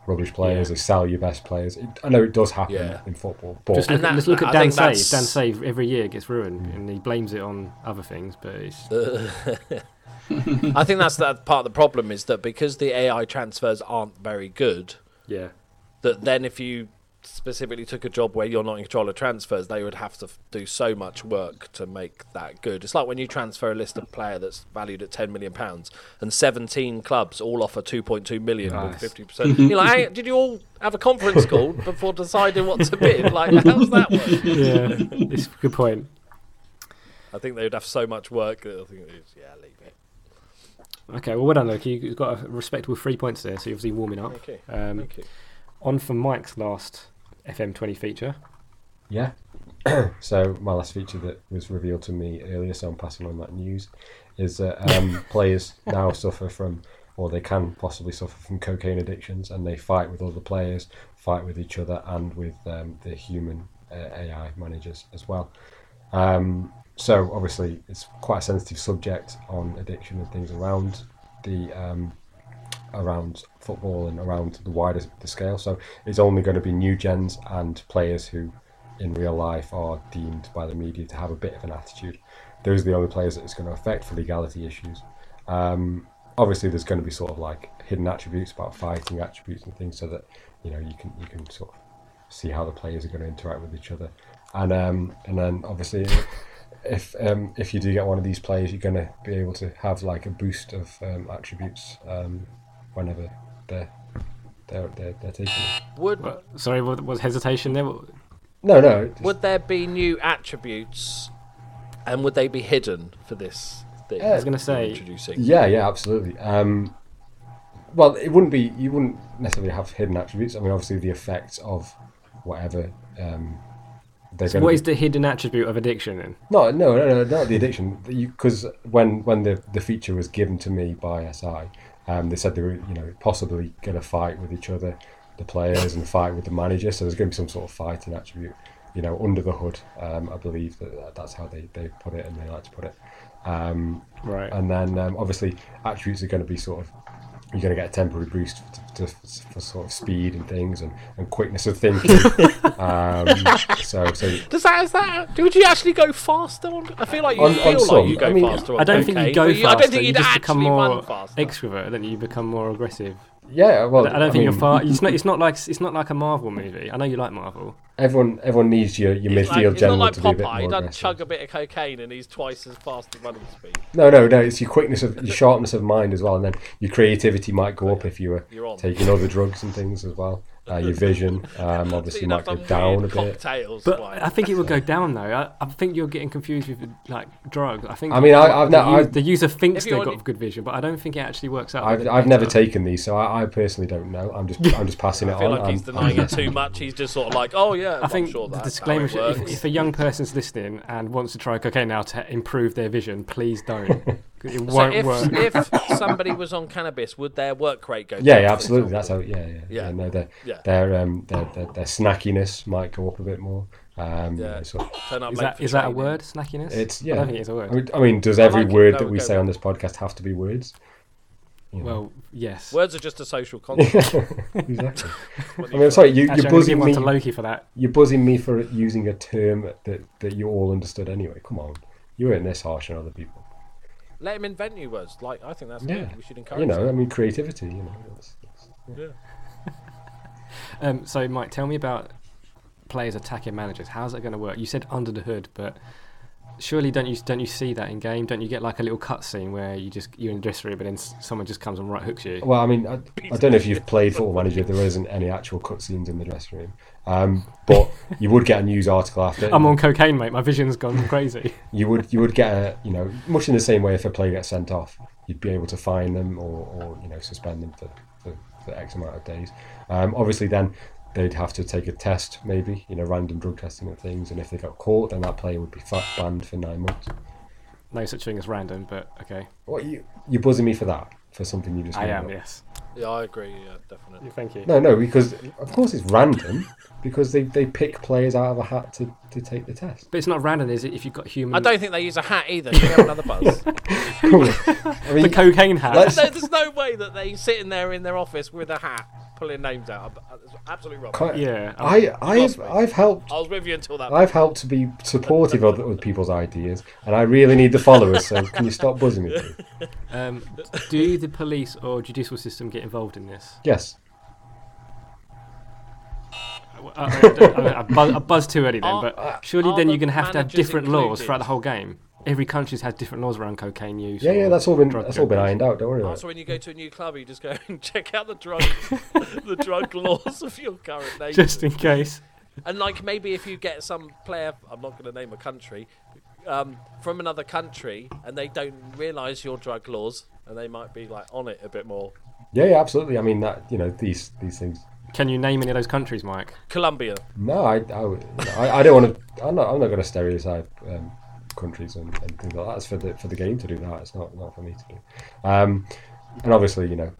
E: rubbish players,
B: Yeah.
E: they sell your best players. It, I know it does happen
D: Yeah.
E: in football, but
B: just look, at,
D: that-
B: let's look at
D: I
B: Dan
D: think
B: Save. Dan Save every year gets ruined, and he blames it on other things, but it's [laughs]
D: I think that's that part of the problem is that because the AI transfers aren't very good,
B: yeah,
D: that then if you specifically took a job where you're not in control of transfers, they would have to do so much work to make that good. It's like when you transfer a list of player that's valued at 10 million pounds and 17 clubs all offer 2.2 million
E: Nice.
D: with 50%. You're like, hey, did you all have a conference [laughs] call before deciding what to bid? Like, how's that work?
B: yeah, it's a good point.
D: I think they would have so much work that I think yeah, leave it.
B: Okay, well, well done, Loki. You've got a respectable three points there, so you're obviously warming up.
D: You.
B: Um,
D: Thank you.
B: on for Mike's last FM20 feature.
E: Yeah. [coughs] so my last feature that was revealed to me earlier, so I'm passing on that news, is that um, [laughs] players now suffer from, or they can possibly suffer from cocaine addictions, and they fight with other players, fight with each other, and with um, the human uh, AI managers as well. Um, so obviously it's quite a sensitive subject on addiction and things around the um, around football and around the wider the scale. So it's only going to be new gens and players who, in real life, are deemed by the media to have a bit of an attitude. Those are the only players that it's going to affect for legality issues. Um, obviously, there's going to be sort of like hidden attributes about fighting attributes and things, so that you know you can you can sort of see how the players are going to interact with each other, and um, and then obviously. If um, if you do get one of these players, you're going to be able to have like a boost of um, attributes um, whenever they're they're they're, they're taking it.
D: Would
B: What- sorry, what was hesitation there?
E: No, no. just-
D: would there be new attributes, and would they be hidden for this thing?
E: I
B: was gonna say-
D: introducing.
E: Yeah, yeah, absolutely. Um, well, it wouldn't be. You wouldn't necessarily have hidden attributes. I mean, obviously, the effects of whatever um,
B: So what
E: to.
B: is the hidden attribute of addiction then?
E: No, no, no, no, not the addiction. Because when when the the feature was given to me by SI, um, they said they were you know possibly going to fight with each other, the players, and fight with the manager. So there's going to be some sort of fighting attribute, you know, under the hood. Um, I believe that that's how they, they put it, and they like to put it. Um,
B: Right.
E: and then um, obviously attributes are going to be sort of you're going to get a temporary boost to, to, for sort of speed and things and, and quickness of thinking. [laughs] um, so so
D: Does that is that? Would you actually go faster? On, I feel like you
E: On- on
D: feel
E: some,
D: like you go
E: I mean,
D: faster. On
B: I don't think you go
D: but
B: faster.
D: I don't think
B: you
D: you'd
B: just
D: actually
B: become more
D: run faster.
B: extrovert. Don't you? You become more aggressive.
E: Yeah, well,
B: I don't think
E: mean,
B: you're far. It's not. It's not like. It's not like a Marvel movie. I know you like Marvel.
E: Everyone everyone needs your, your
D: It's,
E: midfield
D: like, it's not
E: general
D: like
E: to be a bit
D: Popeye. He
E: more
D: doesn't
E: aggressive.
D: chug a bit of cocaine and he's twice as fast as running speed.
E: No, no, no. It's your quickness of your sharpness of mind as well, and then your creativity might go up if you were
D: You're on.
E: taking other drugs and things as well. Uh, your vision, um, [laughs] obviously,
D: You'd
E: might go down a bit.
B: But
D: like-
B: I think it would go down though. I, I think you're getting confused with like drugs. I think.
E: I mean, I- I've
B: the,
E: not-
B: u-
E: I've-
B: the user thinks they've got good vision, but I don't think it actually works out.
E: I've, I've never taken these, so I, I personally don't know. I'm just I'm just passing it
D: I feel
E: on.
D: like he's
E: I'm-
D: denying it [laughs] too much. He's just sort of like, oh yeah,
B: I think
D: I'm sure
B: the disclaimer: should, if, if a young person's listening and wants to try cocaine now to improve their vision, please don't. [laughs] 'Cause it
D: So
B: won't
D: if,
B: work.
D: if somebody was on cannabis, would their work rate go?
E: Yeah,
D: down,
E: yeah, absolutely. That's how. Yeah, yeah,
D: Yeah.
E: yeah. no, their
D: Yeah.
E: their um their, their their snackiness might go up a bit more. Um,
D: Yeah.
E: yeah. So
D: Turn up
B: Is
D: late
B: that
D: for
B: is that a word? Snackiness?
E: it's
B: I
E: yeah.
B: don't think it's a word.
E: I mean, I mean, does every
D: like
E: word
D: No,
E: that we say on this podcast have to be words? You know.
B: well, yes.
D: Words are just a social construct. [laughs]
E: exactly. [laughs] I mean, sorry, you,
B: Actually,
E: you're
B: I'm
E: buzzing me.
B: to Loki for that.
E: You're buzzing me for using a term that, that you all understood anyway. Come on, you weren't this harsh on other people.
D: Let him invent new words. Like I think that's
E: Yeah,
D: good. We should encourage.
E: you know,
D: that.
E: I mean, creativity. You know, that's, that's,
D: Yeah. [laughs]
B: Um, so, Mike, tell me about players attacking managers. How's that going to work? You said under the hood, but surely don't you don't you see that in game? Don't you get like a little cutscene where you just you're in the dressing room, but then someone just comes and right hooks you?
E: Well, I mean, I, I don't know if you've played Football Manager. There isn't any actual cutscenes in the dressing room, um, but you would get a news article after.
B: I'm on cocaine, mate. My vision's gone crazy.
E: You would you would get a you know much in the same way if a player gets sent off, you'd be able to fine them or, or you know suspend them for, for, for X amount of days. Um, obviously, then they'd have to take a test, maybe you know random drug testing and things, and if they got caught, then that player would be banned for nine months.
B: No such thing as random, but okay.
E: What you you buzzing me for that for something you just
B: I am,
E: up?
B: yes.
D: Yeah, I agree. Yeah, definitely.
B: Thank you.
E: No, no, because of course it's random because they, they pick players out of a hat to, to take the test.
B: But it's not random, is it? If you've got human,
D: I don't think they use a hat either. Should we have another buzz? [laughs]
E: I [laughs]
B: the cocaine hat.
E: Let's-
D: no, there's no way that they sitting there in their office with a hat pulling names out. It's absolutely rubbish.
E: Quite-
B: yeah.
E: I I've. I've helped
D: I was with you until that.
E: I've helped to be supportive of other people's ideas, and I really need the followers. So can you stop buzzing me? please? [laughs]
B: Um, do the police or judicial system get involved in this?
E: Yes.
B: Uh, I, I, I, I, buzz, I buzzed too early then,
D: Are-
B: but surely then you're going to have to have
D: managers
B: different laws throughout the whole game. Every country's has different laws around cocaine use.
E: Yeah, yeah. That's all been that's all been ironed out. Don't worry
D: Oh,
E: about
D: so when you go to a new club, you just go [laughs] and check out the drug, the drug laws of your current [laughs] nation.
B: Just in case.
D: And like maybe if you get some player, I'm not going to name a country, um, from another country, and they don't realise your drug laws, and they might be like on it a bit more.
E: Yeah, yeah, absolutely. I mean that you know these these things.
B: Can you name any of those countries, Mike?
D: Colombia.
E: No, I I, would- you know, I, I don't want to. I'm not I'm not going to stereotype um, countries and, and things like that. It's for the for the game to do that. It's not not for me to do. Um, and obviously, you know,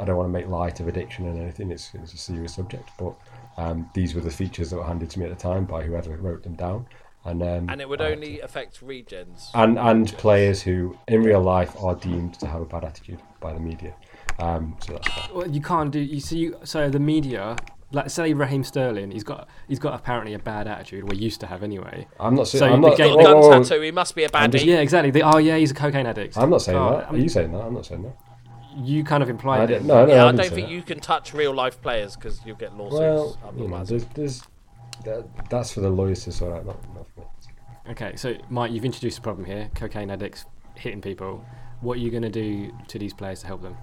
E: I don't want to make light of addiction and anything. It's it's a serious subject, but um, these were the features that were handed to me at the time by whoever wrote them down. and um,
D: And it would
E: I had
D: only affect regens.
E: and and players who in real life are deemed to have a bad attitude by the media. Um, so that's fine.
B: Well, you can't do. You see, so the media, like say Raheem Sterling, he's got he's got apparently a bad attitude. Well, used to have anyway.
E: I'm not saying
B: So
E: I'm
B: the
E: not.
B: game-
D: Got a gun
E: whoa, whoa, whoa.
D: tattoo. He must be a
E: I'm just-
B: Yeah, exactly. They, oh yeah, he's a cocaine addict.
E: I'm not saying
B: Oh,
E: that. Are
B: I'm-
E: you saying that? I'm not saying that.
B: You kind of
E: I
B: implied
E: didn't,
B: it.
E: no, no,
D: yeah, I
E: didn't
D: don't think
E: that.
D: you can touch real life players because you'll get lawsuits.
E: Well, you know, there's, there's that, that's for the lawyers to sort out, not, not for me.
B: Okay, so Mike, you've introduced a problem here: cocaine addicts hitting people. What are you going to do to these players to help them?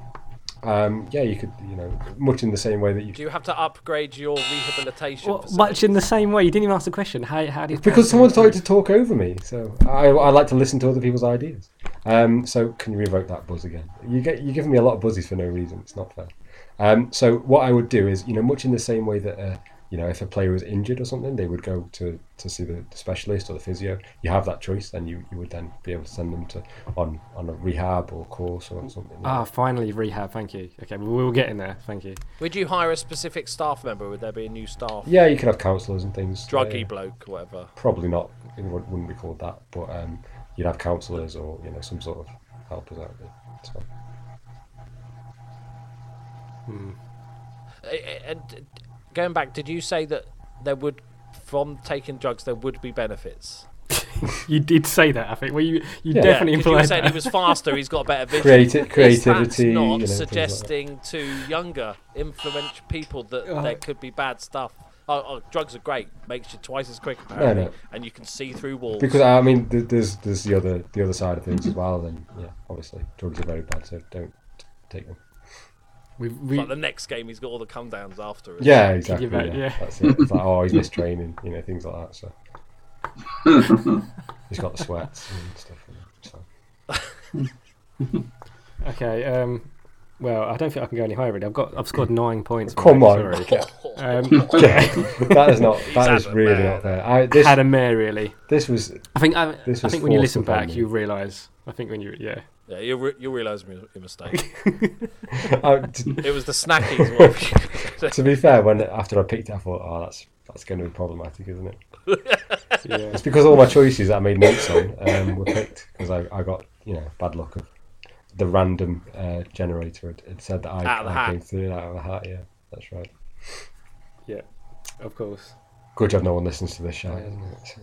E: Um, yeah, you could, you know, much in the same way that you.
D: Do you have to upgrade your rehabilitation?
B: Well, much in the same way. You didn't even ask the question. How how do you?
E: Because someone started to talk over me, so I, I like to listen to other people's ideas. Um, so can you revoke that buzz again? You get you're giving me a lot of buzzies for no reason. It's not fair. Um, so what I would do is, you know, much in the same way that, uh, you know, if a player was injured or something, they would go to, to see the, the specialist or the physio. You have that choice, then you, you would then be able to send them to on on a rehab or course or something.
B: Ah, finally rehab. Thank you. Okay, well, we'll get in there. Thank you.
D: Would you hire a specific staff member? Would there be a new staff?
E: yeah, you could have counsellors and things.
D: Druggy bloke, whatever.
E: Probably not. It wou- wouldn't be called that, but um, you'd have counsellors or you know some sort of helpers out there. It's fine.
D: Uh, And going back, did you say that there would, from taking drugs, there would be benefits? [laughs]
B: You did say that. I think. Well, you you
E: Yeah.
B: definitely
D: Because you were
B: implied
D: saying
B: that.
D: he was faster, he's got better vision.
E: Creati-
D: Is
E: creativity,
D: that not
E: you know, things like
D: suggesting to younger, influential people that
B: Uh,
D: there could be bad stuff? Oh, oh, drugs are great. Makes you twice as quick, apparently,
E: no.
D: and you can see through walls.
E: Because I mean, there's there's the other the other side of things as well. Then yeah, obviously drugs are very bad, so don't take them.
B: We've,
D: It's
B: we,
D: like the next game, he's got all the come downs after. it.
E: Yeah, exactly.
B: back,
E: yeah.
B: yeah.
E: that's it. It's like oh, he's missed training, you know, things like that. So [laughs] he's got the sweats and stuff. You know, so. [laughs]
B: okay. Um. Well, I don't think I can go any higher. Really, I've got I've scored nine points.
E: Come on.
B: Sorry. [laughs] Um,
E: Okay, that is not that
D: had
E: is
D: a
E: really
D: man.
E: not fair. I, this
B: had a mare really.
E: this was
B: I think I,
E: This
B: I think when you listen back,
E: me.
B: you realise. I think when you yeah.
D: Yeah, you'll, re- you'll realise your your mistake. [laughs]
E: I, t-
D: was the snackies. one. [laughs]
E: to be fair. When after I picked it, I thought, oh, that's that's going to be problematic, isn't it? [laughs]
B: Yeah.
E: It's because all my choices that I made notes on um, were picked because I, I got you know bad luck of the random uh, generator. It, it said that I,
D: Out of the
E: I
D: hat.
E: came through out of the hat. Yeah, that's right.
B: yeah. Of course.
E: Good job no one listens to this show, isn't it?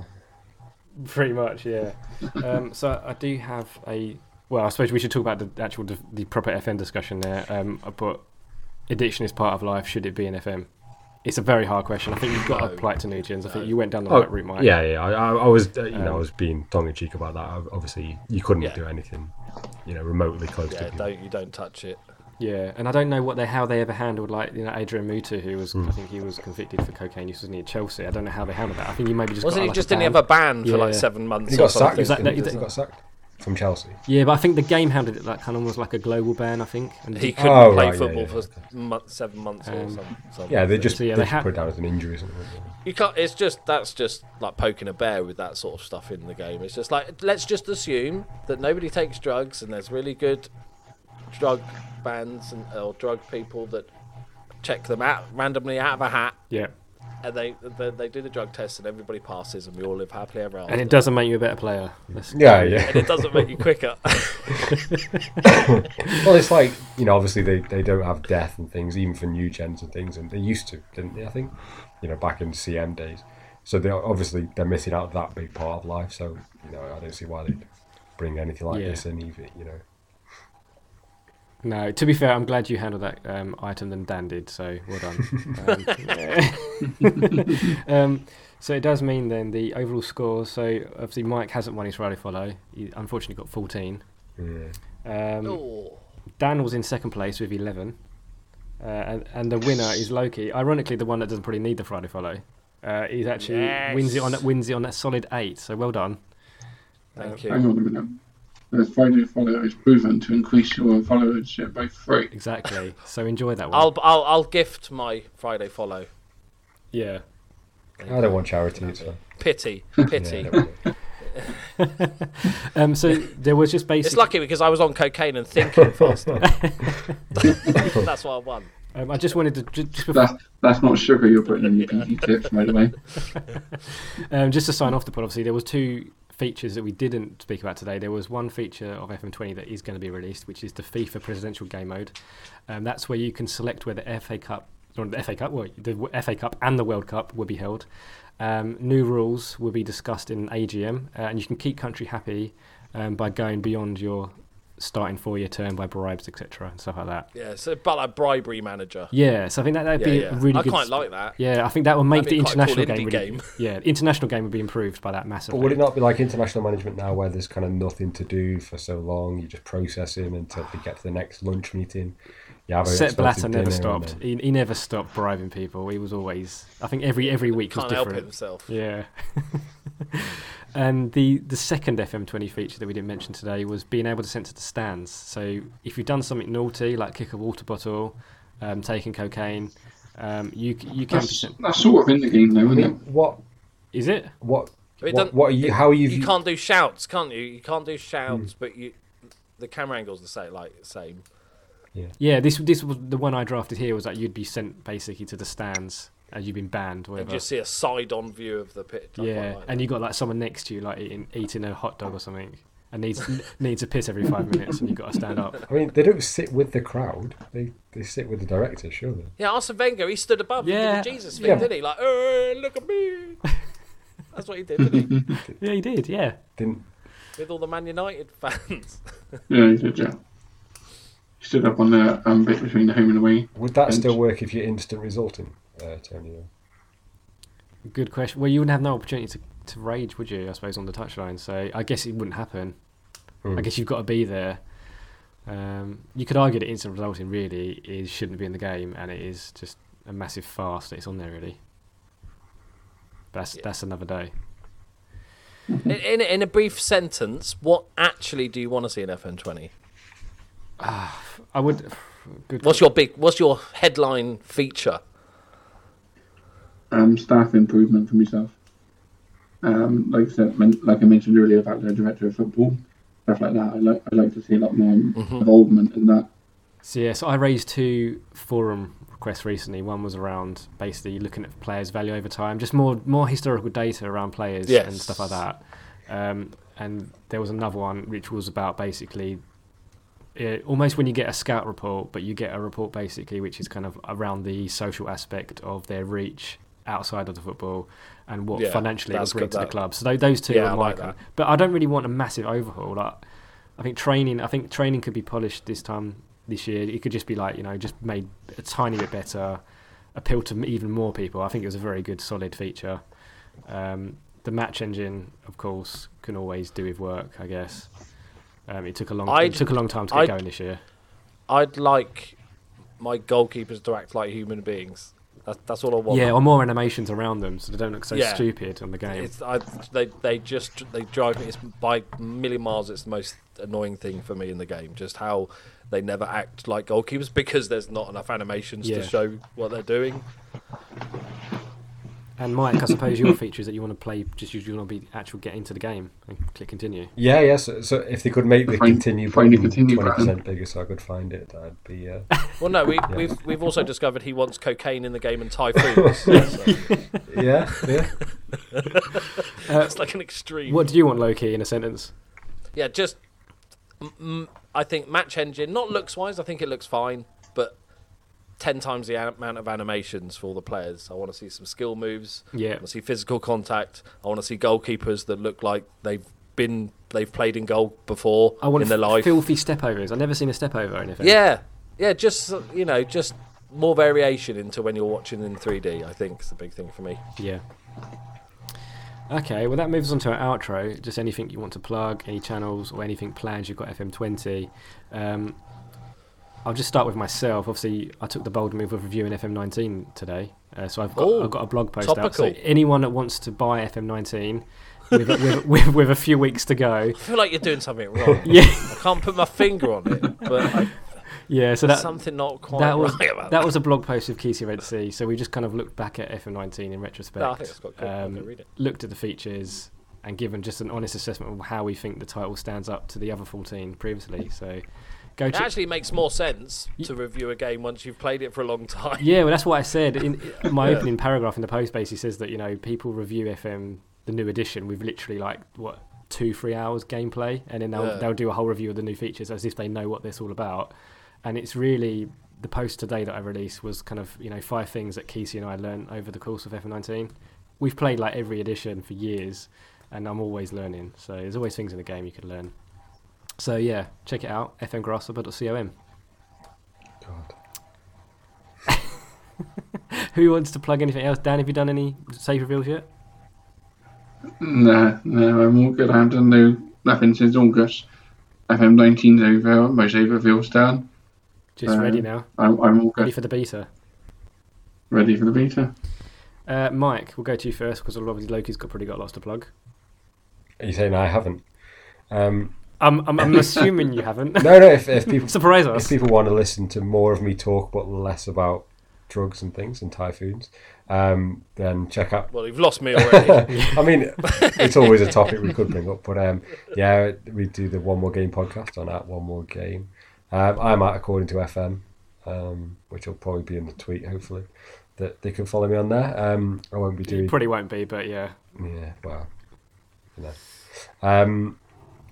B: Pretty much, yeah. um, so I do have a. Well, I suppose we should talk about the actual the, the proper FM discussion there. Um, but addiction is part of life. Should it be an FM? It's a very hard question. I think you've got to apply it to new gens. I think you went down the
E: Oh,
B: right route, Mike.
E: yeah, yeah. I, I, I was, uh, you know,
B: Um,
E: I was being tongue in cheek about that. Obviously, you couldn't
D: Yeah.
E: do anything, you know, remotely close
D: yeah,
E: to people.
D: don't you don't touch it.
B: Yeah, and I don't know what they how they ever handled like you know Adrian Mutu, who was
E: Hmm.
B: I think he was convicted for cocaine use wasn't he at Chelsea. I don't know how they handled that. I think you maybe just
D: Wasn't
B: got,
D: he
B: like,
D: just
B: a
D: in the
B: ban.
D: other band for like seven months?
E: He
D: or
E: got sacked.
D: something?
B: Is that-
E: didn't he?
B: that-
E: he got sacked from Chelsea.
B: Yeah, but I think the game handled it that kind of was like a global ban. I think. And
D: He couldn't
E: Oh,
D: play
E: right,
D: football
E: yeah,
D: for
E: okay.
D: month, seven months or
B: Um,
D: something. something.
E: Yeah, they just,
B: So, yeah,
E: they
B: they
E: just
B: had-
E: put it down as an injury or something.
D: You can't. It's just that's just like poking a bear with that sort of stuff in the game. It's just like let's just assume that nobody takes drugs and there's really good drug bands and or drug people that check them out randomly out of a hat
B: yeah,
D: and they they, they do the drug test and everybody passes and we all live happily ever after.
B: and it doesn't make you a better player. That's-
E: Yeah, yeah.
D: And it doesn't make you quicker. [laughs] [laughs]
E: Well, it's like you know, obviously they, they don't have death and things, even for new gens and things, and they used to, didn't they? I think, you know, back in CM days. So they obviously they're missing out that big part of life. So you know, I don't see why they bring anything like
B: Yeah.
E: this in, even you know.
B: No, to be fair, I'm glad you handled that um, item than Dan did. So well done. um, [laughs] um, so it does mean then the overall scores. So obviously Mike hasn't won his Friday follow. He unfortunately got 14.
E: Yeah.
B: Um,
D: oh.
B: Dan was in second place with 11. Uh, and, and the winner is Loki. Ironically, the one that doesn't probably need the Friday follow. Uh, he's actually wins it on that wins it on that solid eight. So well done.
D: Thank
B: Um,
D: you.
G: Hang on a minute. The Friday follow is proven to increase your followership by three.
B: Exactly. so enjoy that one.
D: I'll, I'll I'll gift my Friday follow.
B: yeah.
E: I don't want charity. It's fine.
D: Pity, [laughs]
E: Yeah,
D: pity.
E: I don't want it. [laughs]
B: Um, so there was just
D: basically.
B: It's
D: lucky because I was on cocaine and thinking [laughs] faster. That's why I won.
B: Um, I just wanted to ju- just before,
G: That's that's not sugar you're putting in your PG tips, by the way.
B: um, just to sign off the pod. Obviously, there was two features that we didn't speak about today. There was one feature of FM20 that is going to be released, which is the FIFA Presidential Game Mode. Um, that's where you can select where the FA Cup, or the FA Cup, well, the FA Cup and the World Cup will be held. Um, new rules will be discussed in AGM, uh, and you can keep country happy um, by going beyond your starting four-year term by bribes, etc., and stuff like that.
D: Yeah, so about like bribery manager.
B: Yeah, so I think that that'd
D: Yeah,
B: be
D: yeah.
B: a really
D: I
B: good.
D: quite like that.
B: Yeah, I think that would make the
D: be quite a cool
B: international game, really,
D: game. [laughs]
B: Yeah, the international game would be improved by that massively.
E: But would it not be like international management now, where there's kind of nothing to do for so long? You just process processing until they get to the next lunch meeting. You have a
B: Sepp Blatter never stopped. He, he never stopped bribing people. He was always. I think every every week was
D: Can't help
B: different.
D: himself.
B: Yeah. [laughs] and the the second FM20 feature that we didn't mention today was being able to censor the stands. So if you've done something naughty, like kick a water bottle, um, taking cocaine, um, you you can be
G: That's,
B: cen-
G: that's sort of in the game, though, isn't
E: mean,
G: it?
E: what
B: Is it?
E: what what,
D: doesn't-
E: what are you?
D: it-
E: How are you?
D: You can't do shouts, can't you? You can't do shouts,
B: Hmm.
D: but you the camera angle's the same, like same.
B: Yeah. Yeah. This this was the one I drafted here was that you'd be sent basically to the stands as you've been banned.
D: And
B: Whatever.
D: just see a side-on view of the pitch. I
B: Yeah,
D: like
B: and
D: that.
B: you got like someone next to you, like eating, eating a hot dog or something, and needs [laughs] needs a piss every five minutes, and you've got to stand up.
E: I mean, they don't sit with the crowd. They they sit with the director, surely.
D: yeah, Arsene Wenger, he stood above.
B: Yeah.
D: He did the Jesus thing,
E: Yeah.
D: didn't he? Like, oh, look at me. [laughs] That's what he did, didn't he? [laughs]
B: Yeah, he did. Yeah,
E: Didn't
D: With all the Man United fans.
G: Yeah, he did, yeah. Stood up on the um, bit between the home and away.
E: would that
G: Bench.
E: still work if you're instant resulting, uh, Tony?
B: good question. Well, you wouldn't have no opportunity to, to rage, would you? I suppose on the touchline. So I guess it wouldn't happen.
E: Hmm.
B: I guess you've got to be there. Um, you could argue that instant resulting really is shouldn't be in the game, and it is just a massive farce that it's on there. Really, but that's
D: Yeah.
B: that's another day. [laughs]
D: in, in, in a brief sentence, what actually do you want to see in FM20?
B: I would. [sighs] Good.
D: What's your big? What's your headline feature?
G: Um, staff improvement for myself. Um, like I said, like I mentioned earlier about the director of football, stuff like that. I like I like to see a lot more involvement in that.
B: So yeah, so I raised two forum requests recently. One was around basically looking at players' value over time, just more more historical data around players and stuff like that. Um, and there was another one which was about basically uh, almost when you get a scout report, but you get a report basically which is kind of around the social aspect of their reach outside of the football and what
D: Yeah,
B: financially it will bring to the club. So tho- those two
D: Yeah,
B: are my
D: like
B: kind. But I don't really want a massive overhaul. Like, I think training. I think training could be polished this time this year. It could just be like you know just made a tiny bit better, appeal to even more people. I think it was a very good solid feature. Um, the match engine, of course, can always do with work. I guess um, it took a long
D: I'd-
B: it took a long time to get
D: I'd-
B: going this year.
D: I'd like my goalkeepers to act like human beings. That's, that's all I want.
B: Yeah, or more animations around them so they don't look so
D: Yeah.
B: stupid on the game.
D: It's, I, they they just they drive me. It's by million miles. It's the most annoying thing for me in the game. Just how they never act like goalkeepers [laughs] because there's not enough animations
B: Yeah.
D: to show what they're doing.
B: And Mike, I suppose your feature is that you want to play just you want to be actual get into the game and click continue.
E: Yeah, yeah. So, so if they could make the
G: Find-
E: continue
G: find
E: button twenty percent bigger, so I could find it, that'd be. Uh, [laughs]
D: Well, no, we, we've we've also discovered he wants cocaine in the game and typhoons. [laughs] so
E: yeah, yeah. [laughs]
D: it's like an extreme.
B: What do you want, Loki, in a sentence?
D: Yeah, just mm, I think match engine. Not looks wise. I think it looks fine, but ten times the amount of animations for all the players. I want to see some skill moves.
B: Yeah.
D: I want to see physical contact. I want to see goalkeepers that look like they've been they've played in goal before
B: I want
D: in their life.
B: filthy step overs. I've never seen a step over or anything.
D: Yeah, yeah. Just you know, just more variation into when you're watching in 3D. I think is the big thing for me.
B: Yeah. Okay, well that moves on to our outro. Just anything you want to plug, any channels or anything plans you've got FM20. Um, I'll just start with myself. Obviously, I took the bold move of reviewing FM19 today, uh, so I've got
D: Ooh,
B: I've got a blog post out. So anyone that wants to buy FM19 with, with, [laughs] with with a few weeks to go,
D: I feel like you're doing something wrong. [laughs]
B: yeah,
D: I can't put my finger on it, but I,
B: yeah. So
D: there's
B: that
D: something not quite
B: that was
D: right about
B: that was a blog post of Kesey Red Sea. So we just kind of looked back at FM19 in retrospect.
D: No, I think it's cool. I'll
B: um,
D: read it.
B: looked at the features, and given just an honest assessment of how we think the title stands up to the other 14 previously. So go
D: It
B: check.
D: actually makes more sense to review a game once you've played it for a long time.
B: Yeah, well, that's what I said. In [laughs] my
D: Yeah.
B: opening paragraph in the post basically says that you know people review FM the new edition with literally like what two three hours gameplay, and then they'll
D: Yeah.
B: they'll do a whole review of the new features as if they know what this all about. And it's really the post today that I released was kind of you know five things that Kesey and I learned over the course of FM19. We've played like every edition for years, and I'm always learning. So there's always things in the game you can learn. So yeah, check it out fmgrasshopper.com.
E: God. [laughs]
B: Who wants to plug anything else? Dan, have you done any safe reveals yet?
G: No, no, I'm all good. I haven't done no, nothing since August. FM19's over, my save reveal's done.
B: Just
G: Uh,
B: ready now.
G: I'm, I'm all
B: Ready for the beta.
G: Ready for the beta.
B: Uh, Mike, we'll go to you first because obviously Loki's got probably got lots to plug.
E: Are you saying I haven't? Um,
B: I'm I'm, I'm [laughs] assuming you haven't.
E: no, no. If, if people
B: Surprise us, if
E: people want to listen to more of me talk but less about drugs and things and typhoons, um, then check out.
D: Well, you've lost me already. [laughs]
E: I mean, it's always a topic we could bring up, but um, yeah, we do the One More Game podcast on at One More Game. Um, I'm at According to FM, um, which will probably be in the tweet, hopefully, that they can follow me on there. Um, I won't be doing.
B: Probably won't be, but yeah.
E: Yeah, well, you know.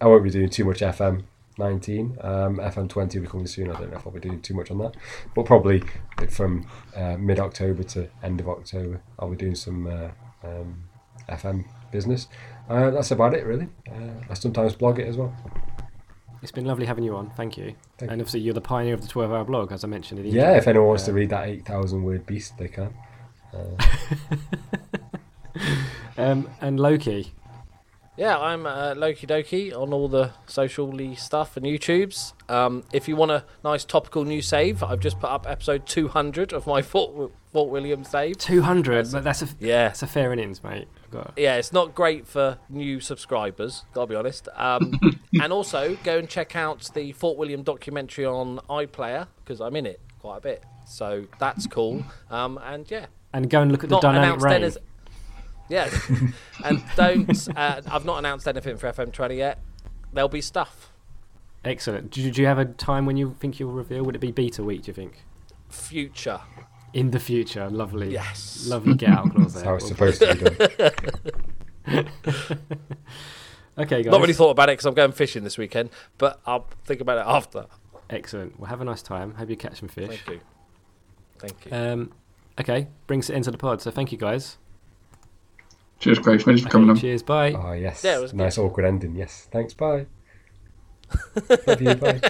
E: I won't be doing too much FM 19. Um, FM 20 will be coming soon. I don't know if I'll be doing too much on that. But probably from uh, mid October to end of October, I'll be doing some uh, um, FM business. Uh, that's about it, really. Uh, I sometimes blog it as well.
B: It's been lovely having you on. Thank you.
E: Thank
B: and obviously, you're the pioneer of the 12 hour blog, as I mentioned in the
E: Yeah, if anyone wants to
B: Uh,
E: read that 8,000 word beast, they can. [laughs]
B: Um, and Loki.
D: Yeah, I'm uh, Loki Doki on all the socially stuff and YouTubes. Um, if you want a nice topical new save, I've just put up episode 200 of my [laughs] Fort, Fort William save.
B: 200, but that's a,
D: Yeah,
B: that's a fair innings, mate.
D: Yeah, it's not great for new subscribers, gotta be honest. Um, [laughs] and also, go and check out the Fort William documentary on iPlayer because I'm in it quite a bit. So that's cool. Um, and yeah,
B: And go and look at the
D: not
B: dynamic
D: announced then
B: rain.
D: as. Yeah, [laughs] and don't. Uh, I've not announced anything for FM20 yet. There'll be stuff.
B: Excellent. Do, do you have a time when you think you'll reveal? Would it be beta week, do you think?
D: Future.
B: In the future. Lovely.
D: Yes.
B: Lovely get out clause there.
E: how it's supposed to be done. [laughs]
B: Okay, guys.
D: Not really thought about it because I'm going fishing this weekend, but I'll think about it after.
B: Excellent. Well, have a nice time. Hope you catch some fish.
D: Thank you. Thank you.
B: Um, okay, brings it into the pod. So thank you, guys.
G: Cheers, Grace. Thanks for
B: Okay,
G: coming on.
B: cheers. Bye.
E: Oh, yes.
D: Yeah, it was
E: nice awkward ending. Yes. Thanks. Bye. [laughs] Love you. Bye.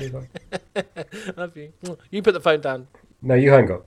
E: Bye. [laughs]
D: Love you. You put the phone down.
E: No, you hang up.